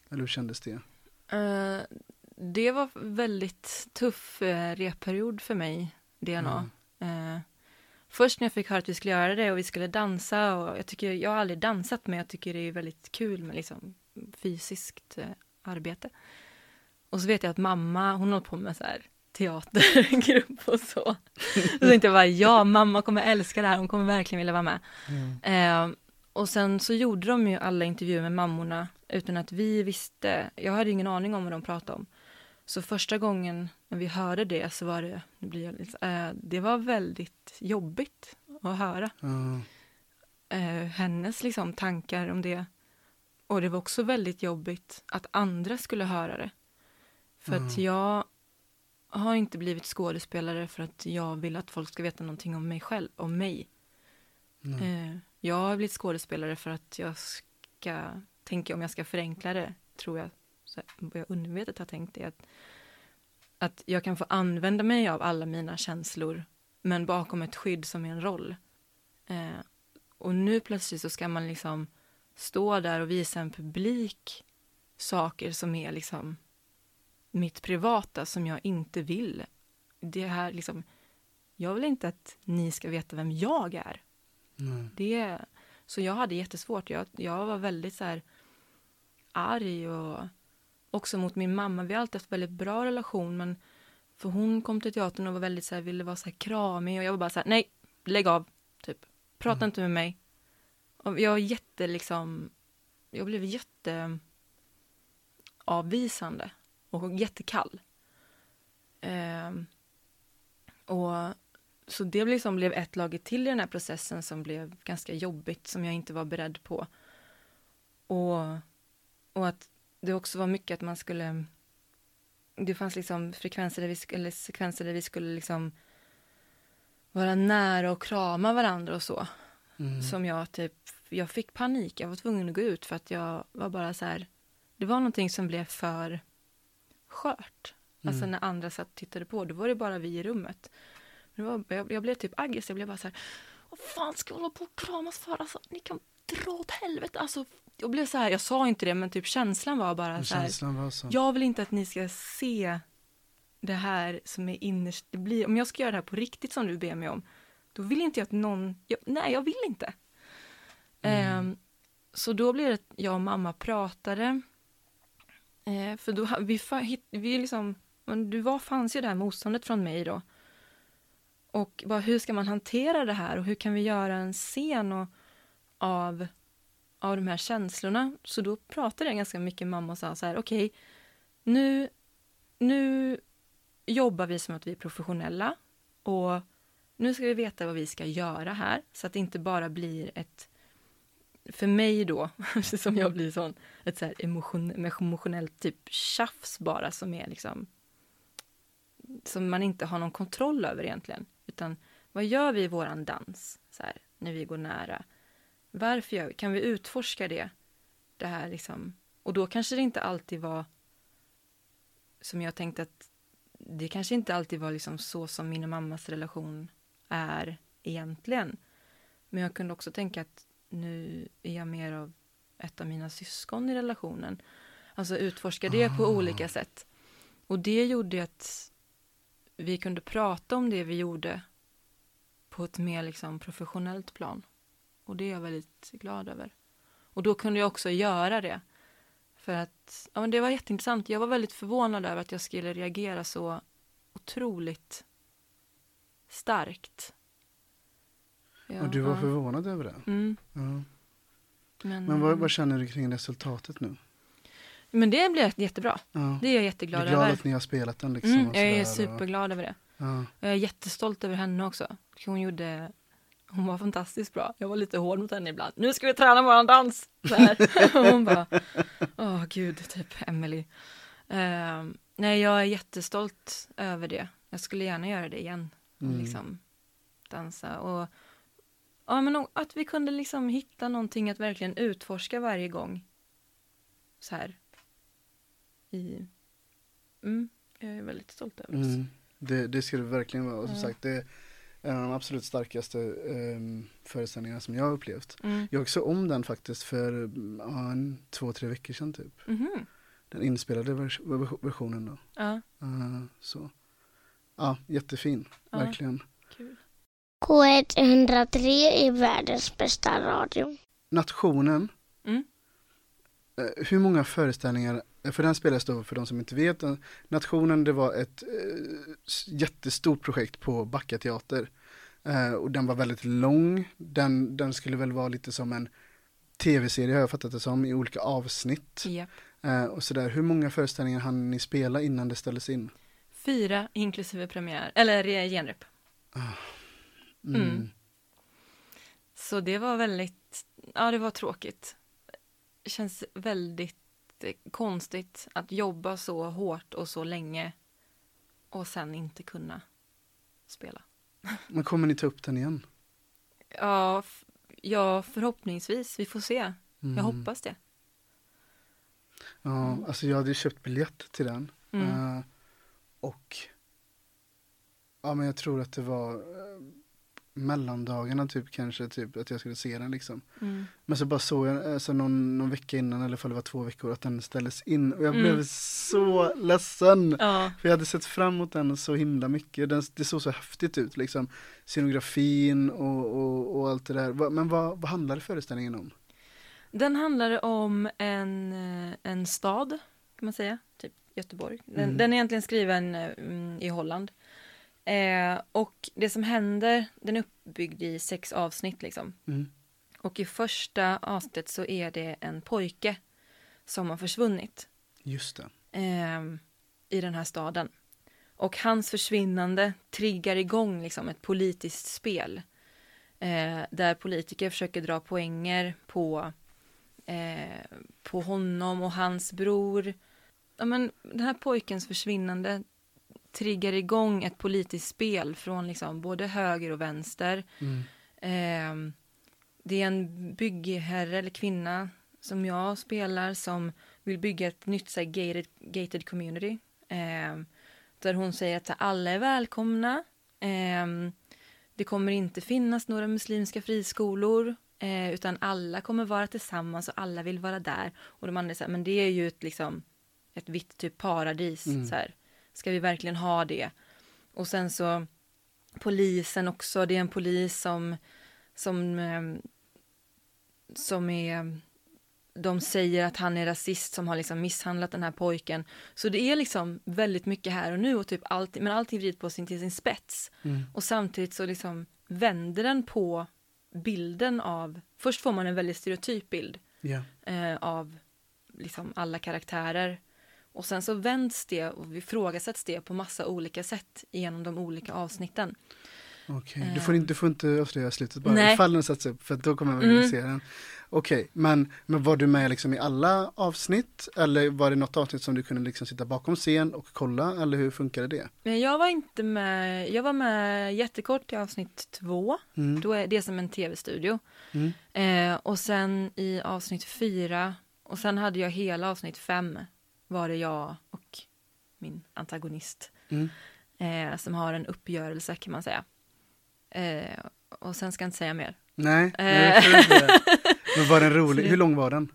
Eller hur kändes det? Eh, det var väldigt tuff uh, repperiod för mig, DNA. Eh, först när jag fick höra att vi skulle göra det och vi skulle dansa och jag tycker, jag har aldrig dansat men jag tycker det är väldigt kul med liksom fysiskt eh, arbete. Och så vet jag att mamma, hon håller på med så här teatergrupp och så. Så tänkte jag bara, ja mamma kommer älska det här, hon kommer verkligen vilja vara med. Eh, och sen så gjorde de ju alla intervjuer med mammorna utan att vi visste, jag hade ingen aning om vad de pratade om. Så första gången när vi hörde det så var det, nu blir jag lite, eh, det var väldigt jobbigt att höra Ja. eh, hennes liksom tankar om det. Och det var också väldigt jobbigt att andra skulle höra det. För att Mm. jag har inte blivit skådespelare för att jag vill att folk ska veta någonting om mig själv, om mig. Eh, jag har blivit skådespelare för att jag ska, tänka om jag ska förenkla det, tror jag, vad jag undermedvetet har tänkt är att, att jag kan få använda mig av alla mina känslor, men bakom ett skydd som är en roll. Eh, och nu plötsligt så ska man liksom stå där och visa en publik saker som är liksom mitt privata som jag inte vill. Det här liksom, jag vill inte att ni ska veta vem jag är. Nej. Det, Så jag hade jättesvårt. Jag, jag var väldigt så här arg och också mot min mamma. Vi har alltid haft väldigt bra relation men för hon kom till teatern och var väldigt så här, ville vara så här kramig och jag var bara så här, nej, lägg av, typ. Prata Mm. inte med mig. Och jag var jätte liksom, jag blev jätte avvisande och jättekall. Ehm, och så det liksom blev ett lager till i den här processen som blev ganska jobbigt, som jag inte var beredd på. Och, och att det också var mycket att man skulle... Det fanns liksom frekvenser där vi eller sekvenser där vi skulle liksom vara nära och krama varandra och så. Mm. Som jag typ, jag fick panik, jag var tvungen att gå ut för att jag var bara så här, det var någonting som blev för skört. Alltså Mm. när andra satt och tittade på, då var det bara vi i rummet. Men var, jag, jag blev typ aggressiv, jag blev bara så här, vad fan ska jag hålla på och kramas för? Alltså, ni kan dra åt helvete. Alltså, jag blev så här, jag sa inte det, men typ känslan var bara så här, Känslan var så. jag vill inte att ni ska se det här som är innerst. Det blir, om jag ska göra det här på riktigt som du ber mig om, då vill inte jag att någon... Jag, nej, jag vill inte. Ehm, så då blev det att jag och mamma pratade. Eh, för då vi, vi liksom... Men du var, fanns ju det här motståndet från mig då. Och bara, hur ska man hantera det här och hur kan vi göra en scen och, av, av de här känslorna? Så då pratade jag ganska mycket med mamma och sa så här, okej, nu, nu jobbar vi som att vi är professionella och nu ska vi veta vad vi ska göra här så att det inte bara blir ett för mig då, som jag blir sån, ett så här emotion, emotionellt typ tjafs bara som är liksom som man inte har någon kontroll över egentligen. Utan vad gör vi i våran dans så här, när vi går nära? Varför gör vi? Kan vi utforska det? Det här liksom. Och då kanske det inte alltid var som jag tänkte att det kanske inte alltid var liksom så som min och mammas relation är egentligen. Men jag kunde också tänka att nu är jag mer av ett av mina syskon i relationen. Alltså utforska det på olika sätt. Och det gjorde att vi kunde prata om det vi gjorde på ett mer liksom professionellt plan. Och det är jag väldigt glad över. Och då kunde jag också göra det. För att ja, men det var jätteintressant. Jag var väldigt förvånad över att jag skulle reagera så otroligt starkt. Ja, och du var ja. förvånad över det? Mm, Ja. men, Men vad, vad känner du kring resultatet nu? men det blev jättebra. Det är jag Du jätteglad är glad över. att ni har spelat den liksom? Mm, jag är sådär, och- superglad över det. Ja. Jag är jättestolt över henne också. Hon gjorde hon var fantastiskt bra. Jag var lite hård mot henne ibland. Nu ska vi träna våran dans! Hon bara, åh gud, typ Emily. Ehm, nej, jag är jättestolt över det. Jag skulle gärna göra det igen. Och Mm. liksom dansa. Och, ja, men att vi kunde liksom hitta någonting att verkligen utforska varje gång. Så här. I, mm, jag är väldigt stolt över oss. Mm. Det, det ska det verkligen vara. Och som Ja. sagt, det en av de absolut starkaste um, föreställningarna som jag har upplevt. Mm. Jag såg om den faktiskt för mm, ja, en, två, tre veckor sedan typ. Mhm. Den inspelade vers vers- versionen då. Ja, Uh, så. Ja, jättefin. Ja. Verkligen. kul. K103 är världens bästa radio. Nationen. Mm. Eh, hur många föreställningar, för den spelades då för de som inte vet, eh, Nationen det var ett eh, jättestort projekt på Backa teater. Eh, och den var väldigt lång, den, den skulle väl vara lite som en tv-serie har jag fattat det som, i olika avsnitt. Eh, och sådär, hur många föreställningar hann ni spela innan det ställdes in? Fyra inklusive premiär, eller genrep. Mm. Mm. Så det var väldigt, ja det var tråkigt. Känns väldigt eh, konstigt att jobba så hårt och så länge och sen inte kunna spela. Men kommer ni ta upp den igen? Ja, ja förhoppningsvis. Vi får se. Mm. Jag hoppas det. Ja, alltså jag hade ju köpt biljett till den. Mm. Eh, och ja, men jag tror att det var eh, mellandagarna typ kanske typ att jag skulle se den liksom. Mm. Men så bara såg jag alltså, någon, någon vecka innan eller för det var två veckor att den ställdes in och jag Mm. blev så ledsen. Ja. För jag hade sett fram emot den så himla mycket. Den, det såg så häftigt ut liksom. Scenografin och, och, och allt det där. Men vad, vad handlade föreställningen om? Den handlar om en, eh, en stad, kan man säga, typ Göteborg. Den, Mm. den är egentligen skriven eh, mm, i Holland. Eh, och det som händer, den är uppbyggd i sex avsnitt liksom. Mm. Och i första avsnittet så är det en pojke som har försvunnit Just det. eh, i den här staden. Och hans försvinnande triggar igång liksom ett politiskt spel. Eh, där politiker försöker dra poänger på, eh, på honom och hans bror. Ja, men den här pojkens försvinnande triggar igång ett politiskt spel från liksom både höger och vänster. Mm. Eh, det är en byggherre eller kvinna som jag spelar som vill bygga ett nytt så här, gated, gated community. Eh, där hon säger att alla är välkomna. Eh, det kommer inte finnas några muslimska friskolor eh, utan alla kommer vara tillsammans och alla vill vara där. Och de andra säger, men det är ju ett, liksom, ett vitt typ paradis. Mm. Så här. Ska vi verkligen ha det? Och sen så polisen också, det är en polis som som, eh, som är de säger att han är rasist som har liksom misshandlat den här pojken. Så det är liksom väldigt mycket här och nu och typ allting, men allting vrids på sin, till sin spets. Mm. Och samtidigt så liksom vänder den på bilden av, först får man en väldigt stereotyp bild Ja. eh, av liksom alla karaktärer. Och sen så vänds det och ifrågasätts det på massa olika sätt genom de olika avsnitten. Okej, du, får inte, du får inte avslöja slutet bara Nej. ifall den sätts upp för då kommer jag vilja Mm. se den. Okej, men, men var du med liksom i alla avsnitt eller var det något avsnitt som du kunde liksom sitta bakom scen och kolla eller hur funkade det? Jag var inte med, jag var med jättekort i avsnitt två. Mm. Då är det som en tv-studio. Mm. Eh, och sen i avsnitt fyra och sen hade jag hela avsnitt fem var det jag och min antagonist Mm. eh, som har en uppgörelse kan man säga. Eh, och sen ska jag inte säga mer. Nej, Eh. nej men var den rolig? Hur lång var den?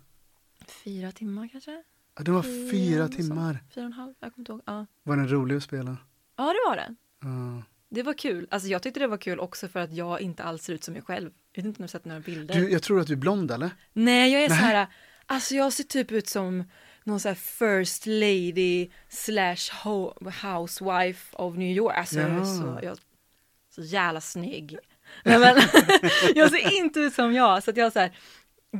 Fyra timmar kanske? Ja, den var Fyra, fyra timmar. Fyra och en halv? Jag kommer inte ihåg. Ja. Var den rolig att spela? ja, det var den. Ja. Det var kul. Alltså jag tyckte det var kul också för att jag inte alls ser ut som jag själv. Jag vet inte om du har sett några bilder. Du, jag tror att du är blond eller? Nej, jag är Nej. så här, alltså jag ser typ ut som någon så här first lady slash ho- housewife of New York. Alltså jag är Ja. så, jag, så jävla snygg. Nej, men, jag ser inte ut som jag, så att jag har så här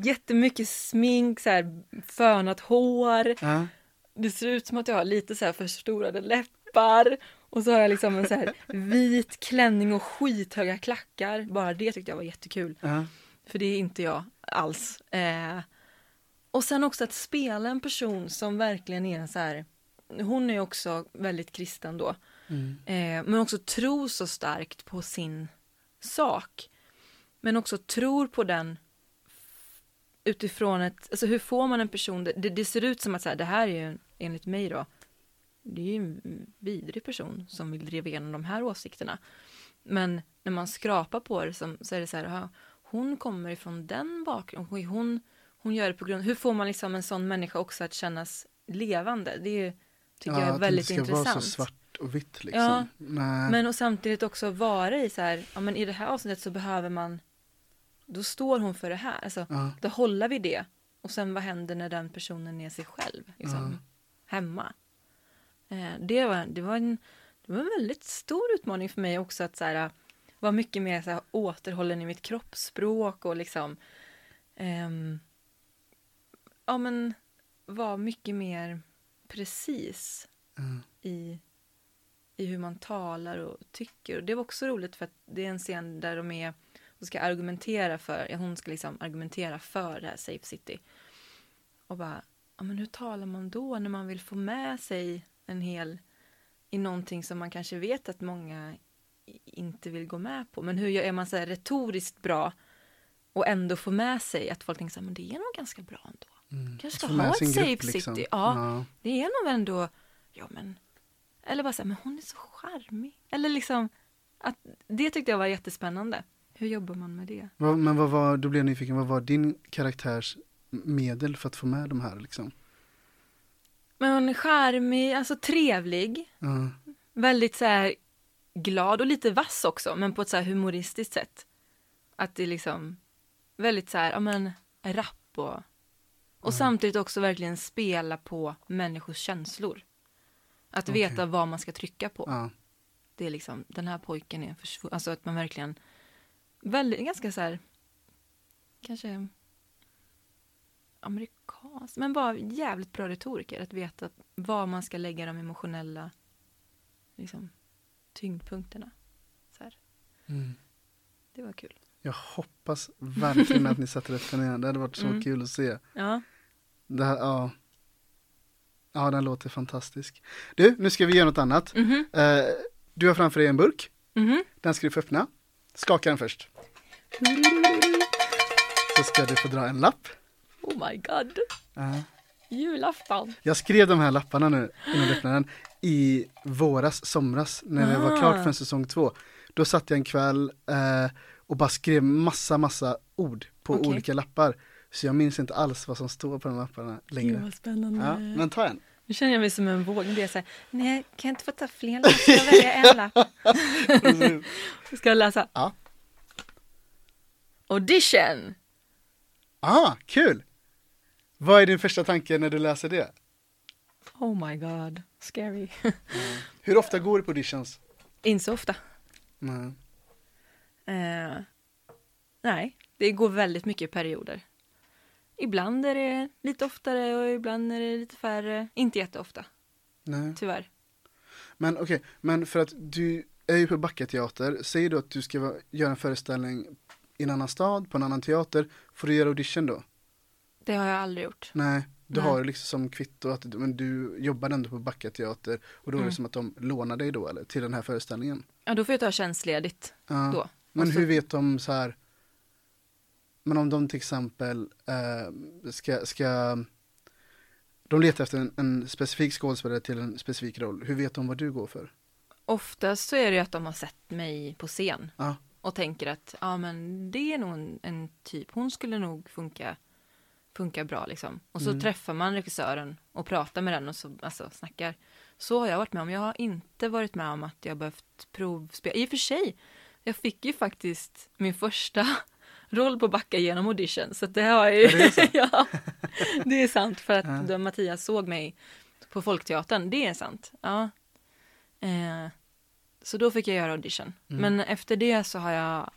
jättemycket smink, så här fönat hår. Ja. Det ser ut som att jag har lite så här förstorade läppar. Och så har jag liksom en så här vit klänning och skithöga klackar. Bara det tyckte jag var jättekul. Ja. För det är inte jag alls. Eh, och sen också att spela en person som verkligen är så här. Hon är också väldigt kristen då. Mm. Eh, men också tror så starkt på sin sak. Men också tror på den utifrån ett, alltså hur får man en person, det, det ser ut som att så här, det här är ju enligt mig då, det är ju en vidrig person som vill driva igenom de här åsikterna. Men när man skrapar på det som, så är det så här, hon kommer ifrån den bakgrunden, hon, hon gör det på grund, hur får man liksom en sån människa också att kännas levande? Det är, tycker jag är väldigt att det ska intressant. vara så svart och vitt liksom. Ja, Nej. Men och samtidigt också vara i så här, ja men i det här avsnittet så behöver man, då står hon för det här, alltså ja. då håller vi det. Och sen vad händer när den personen är sig själv, liksom, Ja. hemma? Eh, det, var, det, var en, det var en väldigt stor utmaning för mig också att så här, vara mycket mer så här, återhållen i mitt kroppsspråk och liksom ehm, ja men vara mycket mer precis Ja. i, i hur man talar och tycker. Och det var också roligt för att det är en scen där de är och ska argumentera för, ja, hon ska liksom argumentera för det här Safe City. Och bara, ja men hur talar man då när man vill få med sig en hel, i någonting som man kanske vet att många inte vill gå med på. Men hur är man så här retoriskt bra och ändå få med sig att folk tänker så här, men det är nog ganska bra ändå. Mm. Kanske ska ha ett grupp, safe liksom. city. Ja. Ja. Det är nog ändå, ja men, eller bara så här, men hon är så charmig. Eller liksom, att det tyckte jag var jättespännande. Hur jobbar man med det? Vad, men vad var, då blir jag nyfiken, vad var din karaktärs medel för att få med de här liksom? Men charmig, alltså trevlig. Ja, Väldigt så här glad och lite vass också, men på ett så här humoristiskt sätt. Att det är liksom väldigt så här, ja men rapp och, och samtidigt också verkligen spela på människors känslor. Att Okej. veta vad man ska trycka på. ja. Det är liksom, den här pojken är försvunnen. Alltså att man verkligen, väldigt, ganska så här, kanske amerikanskt, men bara jävligt bra retoriker. Att veta var man ska lägga de emotionella liksom, tyngdpunkterna. Så. Mm. Det var kul. Jag hoppas verkligen att ni sätter rätt igen. Det hade varit så Mm. kul att se. Ja. Det här, ja. Ja, den låter fantastisk. Du, nu ska vi göra något annat. Mhm. Eh, du har framför dig en burk. Mhm. Den ska du få öppna. Skaka den först. Så ska du få dra en lapp. Oh my god. Ja. Julafton. Jag skrev de här lapparna nu innan du öppnade den i våras, somras, när det var Ah. klart för säsong två. Då satt jag en kväll eh, och bara skrev massa, massa ord på Okej. olika lappar. Så jag minns inte alls vad som står på de lapparna längre. Gud vad spännande. Ja, men ta en. Nu känner jag mig som en våg. Det är så här, nej, kan jag inte få ta fler lappar? Ska jag välja en lapp? Ska jag läsa? Ja. Audition. Ah, kul! Vad är din första tanke när du läser det? Oh my god, scary. Hur ofta går du på auditions? Inte så ofta. Nej. Eh, nej, det går väldigt mycket i perioder. Ibland är det lite oftare och ibland är det lite färre. Inte jätteofta, Nej. tyvärr. Men okej, men för att du är ju på Backa teater, säger du att du ska göra en föreställning i en annan stad, på en annan teater, får du göra audition då? Det har jag aldrig gjort. Nej, du Nej. har ju liksom som kvitto att men du jobbar ändå på Backa teater och då är det Mm. som att de lånar dig då eller till den här föreställningen. Ja, då får jag ta tjänstledigt Ja. då. Men Och så- hur vet de så här, men om de till exempel eh, ska, ska de letar efter en, en specifik skådespelare till en specifik roll, hur vet de vad du går för? Oftast så är det ju att de har sett mig på scen Ja. och tänker att ja, men det är nog en, en typ, hon skulle nog funka, funka bra liksom. Och så Mm. träffar man regissören och pratar med den och så alltså, snackar. Så har jag varit med om. Jag har inte varit med om att jag behövt provspela. I och för sig, jag fick ju faktiskt min första roll på Backa genom audition. Så det har jag ju. Det ja, det är sant för att Ja. då Mattias såg mig på Folkteatern. Det är sant. Ja. Eh, så då fick jag göra audition. Mm. Men efter det så har jag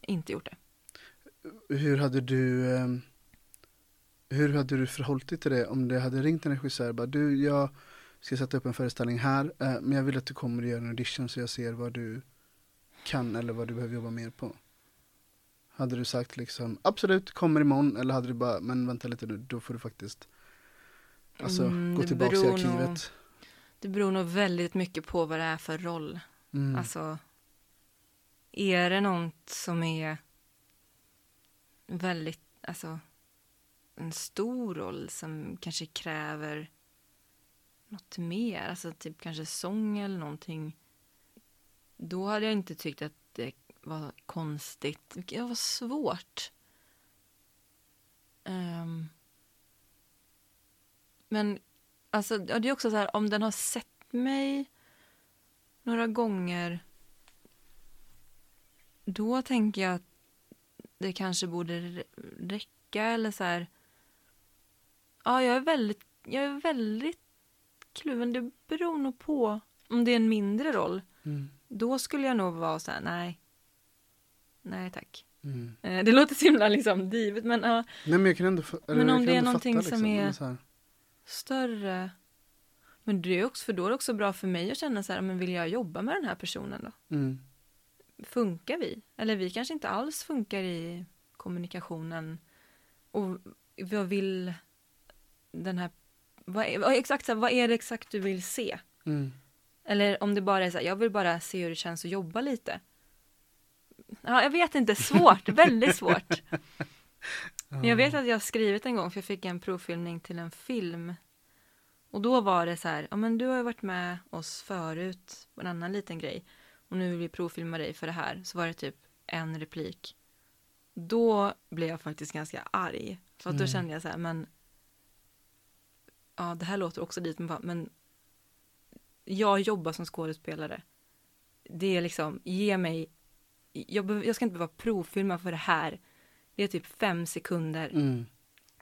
inte gjort det. Hur hade du eh, hur hade du förhållit dig till det om det hade ringt en regissör bara du jag ska sätta upp en föreställning här eh, men jag vill att du kommer och gör en audition så jag ser vad du kan eller vad du behöver jobba mer på. Hade du sagt liksom absolut kommer imorgon eller hade du bara men vänta lite nu då får du faktiskt alltså Mm, gå tillbaka i arkivet. nog- Det beror nog väldigt mycket på vad det är för roll. Mm. Alltså, är det något som är väldigt, alltså en stor roll som kanske kräver något mer, alltså typ kanske sång eller någonting. Då hade jag inte tyckt att det var konstigt. Det var svårt. Um, men alltså, ja, det är också så här, om den har sett mig några gånger då tänker jag att det kanske borde räcka eller så här. Ja, jag är väldigt, jag är väldigt kluven. Det beror nog på om det är en mindre roll. Mm. Då skulle jag nog vara så här, nej. Nej tack. Mm. Eh, Det låter så himla liksom divet, men ja, Nej men jag kan ändå, eller Men om det är någonting fatta, som liksom, är- större. Men det är också, för då är det också bra för mig att känna så här, men vill jag jobba med den här personen då? mm. Funkar vi? Eller vi kanske inte alls funkar i kommunikationen. Och vad vill den här, vad är, exakt så här, vad är det exakt du vill se? Mm. Eller om det bara är så här, jag vill bara se hur det känns att jobba lite. Ja, jag vet inte, svårt, väldigt svårt. Men jag vet att jag har skrivit en gång, för jag fick en provfilmning till en film. Och då var det så här, ja men du har ju varit med oss förut på en annan liten grej. och nu vill vi provfilma dig för det här, så var det typ en replik. Då blev jag faktiskt ganska arg. För att då Mm. kände jag så här, men ja, det här låter också dit, bara, men jag jobbar som skådespelare. Det är liksom, ge mig, jag, behöver- jag ska inte behöva provfilma för det här. Det är typ fem sekunder. Mm.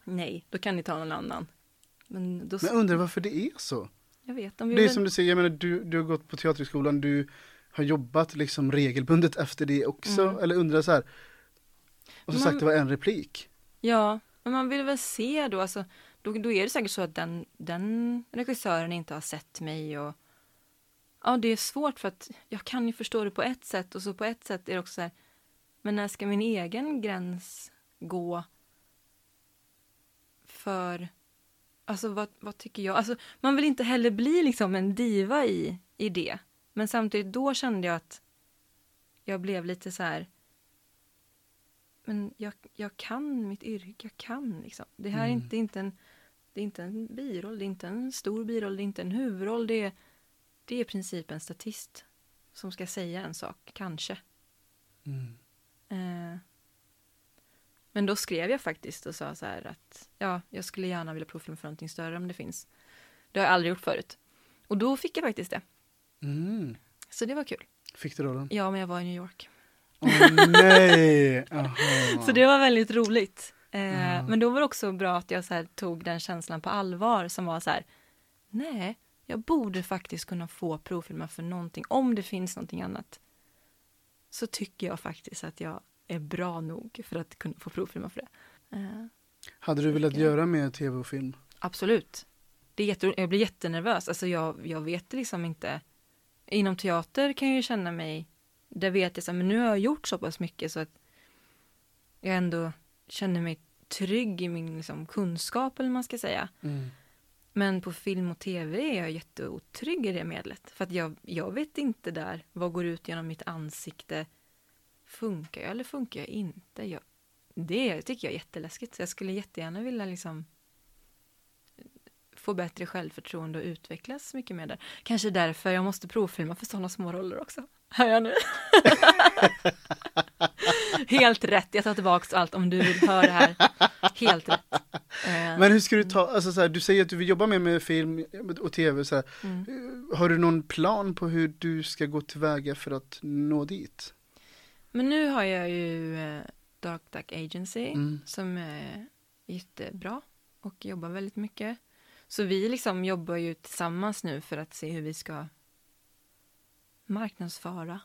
Nej, då kan ni ta någon annan. Men då, Men jag undrar varför det är så. jag vet, de Det är väl- som du säger, jag menar, du, du har gått på teaterskolan, du har jobbat liksom regelbundet efter det också, Mm. eller undrar så här. Och som Man- sagt, det var en replik. Ja, men man vill väl se då, alltså, då, då är det säkert så att den, den regissören inte har sett mig och ja, det är svårt för att jag kan ju förstå det på ett sätt och så på ett sätt är det också så här, men när ska min egen gräns gå för, alltså vad, vad tycker jag, alltså man vill inte heller bli liksom en diva i, i det, men samtidigt då kände jag att jag blev lite så här men jag, jag kan mitt yrke, jag kan liksom. Det här är Mm. inte, inte en, det är inte en biroll, det är inte en stor biroll, det är inte en huvudroll, det är, det är i princip en statist som ska säga en sak, kanske. Mm. Eh, men då skrev jag faktiskt och sa så här att ja, jag skulle gärna vilja provfilma för någonting större om det finns. Det har jag aldrig gjort förut. Och då fick jag faktiskt det. Mm. Så det var kul. Fick du rollen? Ja, men jag var i New York. Åh nej! Så det var väldigt roligt. Eh. Men då var det också bra att jag så här, tog den känslan på allvar som var så här, nej, jag borde faktiskt kunna få provfilma för någonting, om det finns någonting annat. Så tycker jag faktiskt att jag är bra nog för att kunna få provfilma för det. Eh, Hade du velat Okej. göra mer tv och film? absolut. Det är jätte, jag blir jättenervös, alltså jag, jag vet liksom inte. Inom teater kan jag ju känna mig, där vet jag så men nu har jag gjort så pass mycket så att jag ändå känner mig trygg i min liksom, kunskap eller vad man ska säga. Mm. Men på film och tv är jag jätteotrygg i det medlet. För att jag, jag vet inte där vad går ut genom mitt ansikte. Funkar jag eller funkar jag inte? Jag, det tycker jag är jätteläskigt. Så jag skulle jättegärna vilja liksom få bättre självförtroende och utvecklas mycket mer där. Kanske därför jag måste provfilma för sådana små roller också. Hör jag nu? Helt rätt, jag tar tillbaka allt om du vill höra det här. Helt rätt. Eh, Men hur ska du ta, alltså så här, du säger att du vill jobba mer med film och tv så mm. Har du någon plan på hur du ska gå tillväga för att nå dit? Men nu har jag ju eh, Dark Duck Agency Mm. som är jättebra och jobbar väldigt mycket. Så vi liksom jobbar ju tillsammans nu för att se hur vi ska marknadsföra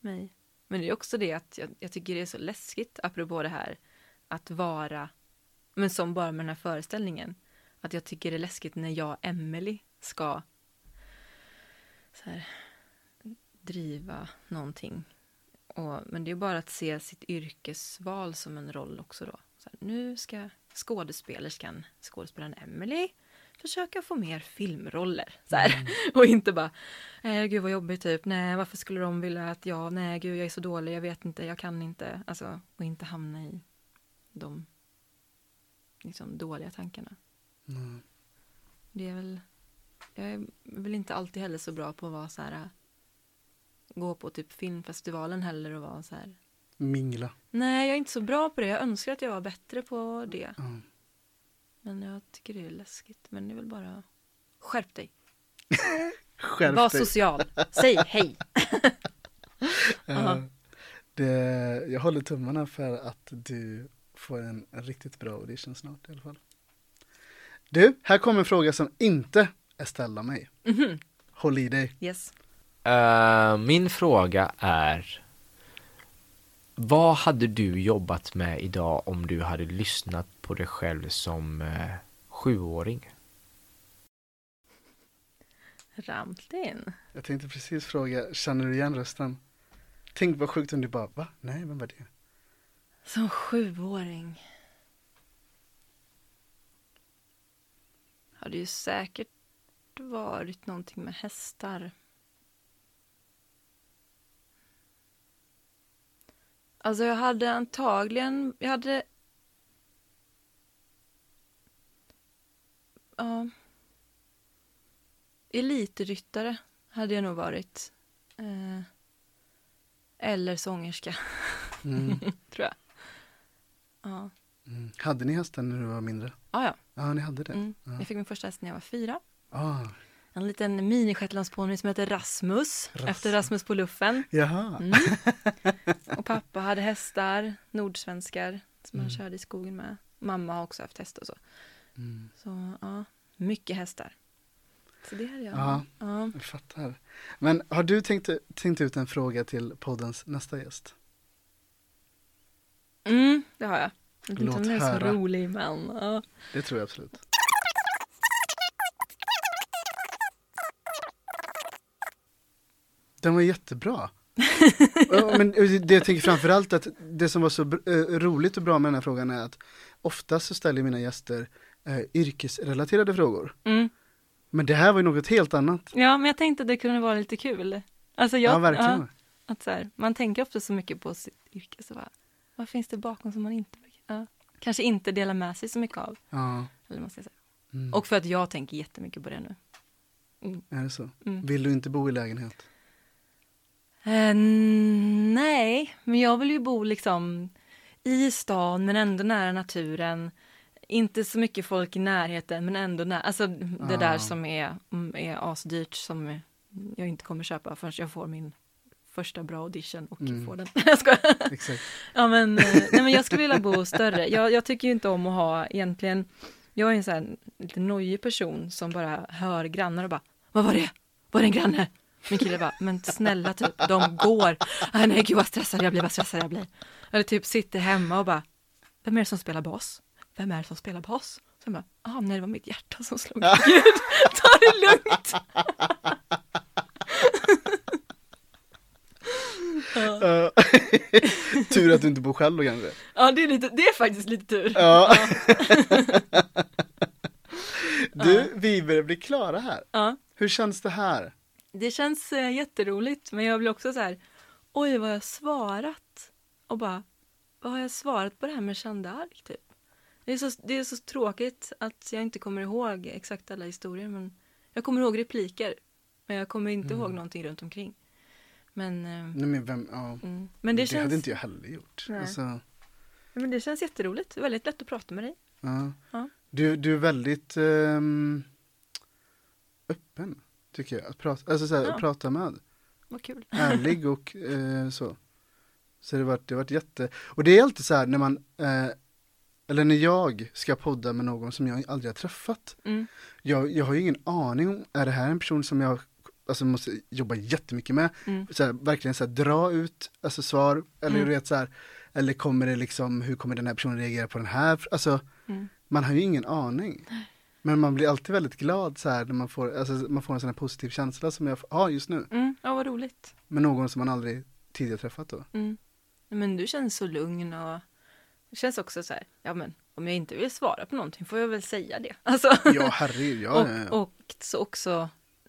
mig. Men det är också det att jag, jag tycker det är så läskigt, apropå det här, att vara, men som bara med den här föreställningen, att jag tycker det är läskigt när jag, Emelie, ska så här, driva någonting och, men det är bara att se sitt yrkesval som en roll också då. Så här, nu ska skådespelerskan, skådespelaren Emelie, försöka få mer filmroller. Så här. Och inte bara, nej gud vad jobbigt typ, nej varför skulle de vilja att jag, nej gud jag är så dålig, jag vet inte, jag kan inte. Alltså, och inte hamna i de liksom, dåliga tankarna. Mm. Det är väl, jag är väl inte alltid heller så bra på att vara så här, gå på typ filmfestivalen heller och vara så här. Mingla. Nej, jag är inte så bra på det. Jag önskar att jag var bättre på det. Ja. Men jag tycker det är läskigt. Men det är väl bara, skärp dig. Skärp Var dig. social. Säg hej. Ja. det, jag håller tummarna för att du får en, riktigt bra audition snart i alla fall. Du, här kommer en fråga som inte är ställd av mig. Mhm. Håll i dig. Yes. Eh, min fråga är Vad hade du jobbat med idag om du hade lyssnat på dig själv som uh, sjuåring? Ramtin. Jag tänkte precis fråga, känner du igen rösten? Tänk vad sjukt om du bara, va? Nej, vem var det? Som sjuåring. Hade ju säkert varit någonting med hästar. Alltså jag hade antagligen, jag hade... Ja. Elitryttare hade jag nog varit. Eh, Eller sångerska, Mm. tror jag. Ja, Mm. Hade ni hästar när du var mindre? ah, ja. Ja, ni hade det? Mm. Ja. Jag fick min första häst när jag var fyra. Ah, En liten minishetlandsponny som heter Rasmus, Rasmus. efter Rasmus på luffen. jaha. Mm. Och pappa hade hästar, nordsvenskar, som han Mm. körde i skogen med. Mamma har också haft hästar och så. Mm. Så ja, mycket hästar. Så det hade jag. Ja. Ja. Jag fattar. Men har du tänkt, tänkt ut en fråga till poddens nästa gäst? Mm, det har jag. Jag vet inte om den är så rolig, men ja. Det tror jag absolut. Den var jättebra. Men det jag tänker framförallt att det som var så eh, roligt och bra med den här frågan är att oftast så ställer mina gäster eh, yrkesrelaterade frågor. Mm. Men det här var ju något helt annat. ja, men jag tänkte att det kunde vara lite kul. Alltså jag, ja, verkligen. ja, att så här, man tänker ofta så mycket på sitt yrke, så bara, vad finns det bakom som man inte ja, kanske inte delar med sig så mycket av. Ja. Eller man ska säga. Mm. Och för att jag tänker jättemycket på det nu. Är det så? Mm. Vill du inte bo i lägenhet? Eh, nej, men jag vill ju bo liksom i stan men ändå nära naturen. Inte så mycket folk i närheten men ändå nära. Alltså det Ah. där som är, mm, är asdyrt som jag inte kommer köpa förrän jag får min första bra audition och Mm. får den. jag skojar. Exakt. Ja men, eh, nej, men jag skulle vilja bo större. Jag, jag tycker ju inte om att ha egentligen, jag är en sån här lite nojig person som bara hör grannar och bara, vad var det? Var det en granne? Min kille bara, men snälla typ, de går. Ah, nej gud vad stressad jag blir, vad stressad jag blir. Eller typ sitter hemma och bara, vem är det som spelar bas? Vem är det som spelar bas? Så jag bara, ah, nej det var mitt hjärta som slog. Gud, ta det lugnt. Ja. Tur att du inte bor själv då kanske. Ja det är, lite, det är faktiskt lite tur. Ja. Du, vi börjar bli klara här. Ja. Hur känns det här? Det känns eh, jätteroligt, men jag blir också så här, oj vad har jag svarat? Och bara, vad har jag svarat på det här med Jeanne d'Arc typ? Det är, så, det är så tråkigt att jag inte kommer ihåg exakt alla historier, men jag kommer ihåg repliker. Men jag kommer inte ihåg någonting runt omkring. Men, eh, Nej, men vem, ja. mm. men det, det känns, hade inte jag heller gjort. Alltså, men det känns jätteroligt, väldigt lätt att prata med dig. ja. Ja. Du, du är väldigt ehm, öppen, tycker jag. Att prata, alltså, så här, Ja. prata med. Vad kul. Ärlig och eh, så. Så det har varit, det varit jätte... Och det är alltid så här när man, eh, eller när jag ska podda med någon som jag aldrig har träffat. Mm. Jag, jag har ju ingen aning om, är det här en person som jag alltså, måste jobba jättemycket med? Mm. Så här, verkligen så här, dra ut alltså, svar, eller Mm. du vet så här, eller kommer det liksom, hur kommer den här personen reagera på den här? Alltså, Mm. man har ju ingen aning. Men man blir alltid väldigt glad så här när man får, alltså, man får en sån här positiv känsla som jag har just nu. Mm. Ja, vad roligt. Med någon som man aldrig tidigare träffat då. Mm. Men du känns så lugn och det känns också så här, ja men om jag inte vill svara på någonting får jag väl säga det. Alltså. Ja, herregud, ja, ja, ja. och, och så också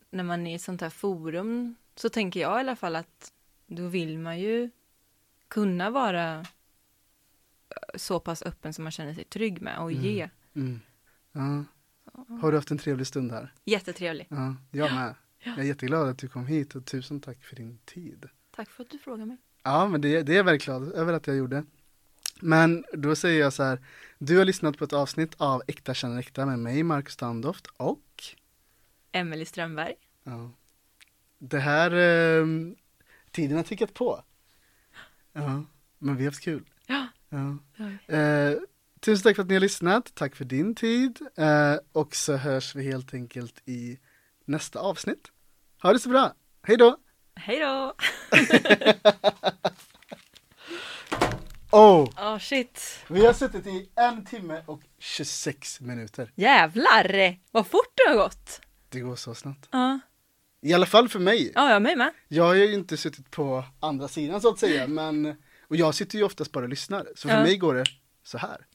när man är i ett sånt här forum så tänker jag i alla fall att då vill man ju kunna vara eh, så pass öppen som man känner sig trygg med och Mm. ge. Mm. ja. Har du haft en trevlig stund här? Jättetrevlig. Ja, jag med. Jag är jätteglad att du kom hit och tusen tack för din tid. Tack för att du frågar mig. Ja, men det, det är jag väldigt glad över att jag gjorde. Men då säger jag så här, du har lyssnat på ett avsnitt av Äkta känner äkta med mig, Marcus Standoft och Emelie Strömberg. ja, det här, eh, tiden har tickat på. Ja, men vi har haft kul. Ja. Ja. Ja. Eh, tusen tack för att ni har lyssnat, tack för din tid eh, och så hörs vi helt enkelt i nästa avsnitt. Ha det så bra, hej då! Hej då! Oh, Åh shit. vi har suttit i en timme och 26 minuter. Jävlar! Vad fort det har gått. Det går så snabbt. Ja, I alla fall för mig. ja jag mig med. Jag har ju inte suttit på andra sidan så att säga, men och jag sitter ju oftast bara och lyssnar. Så för Ja. mig går det så här.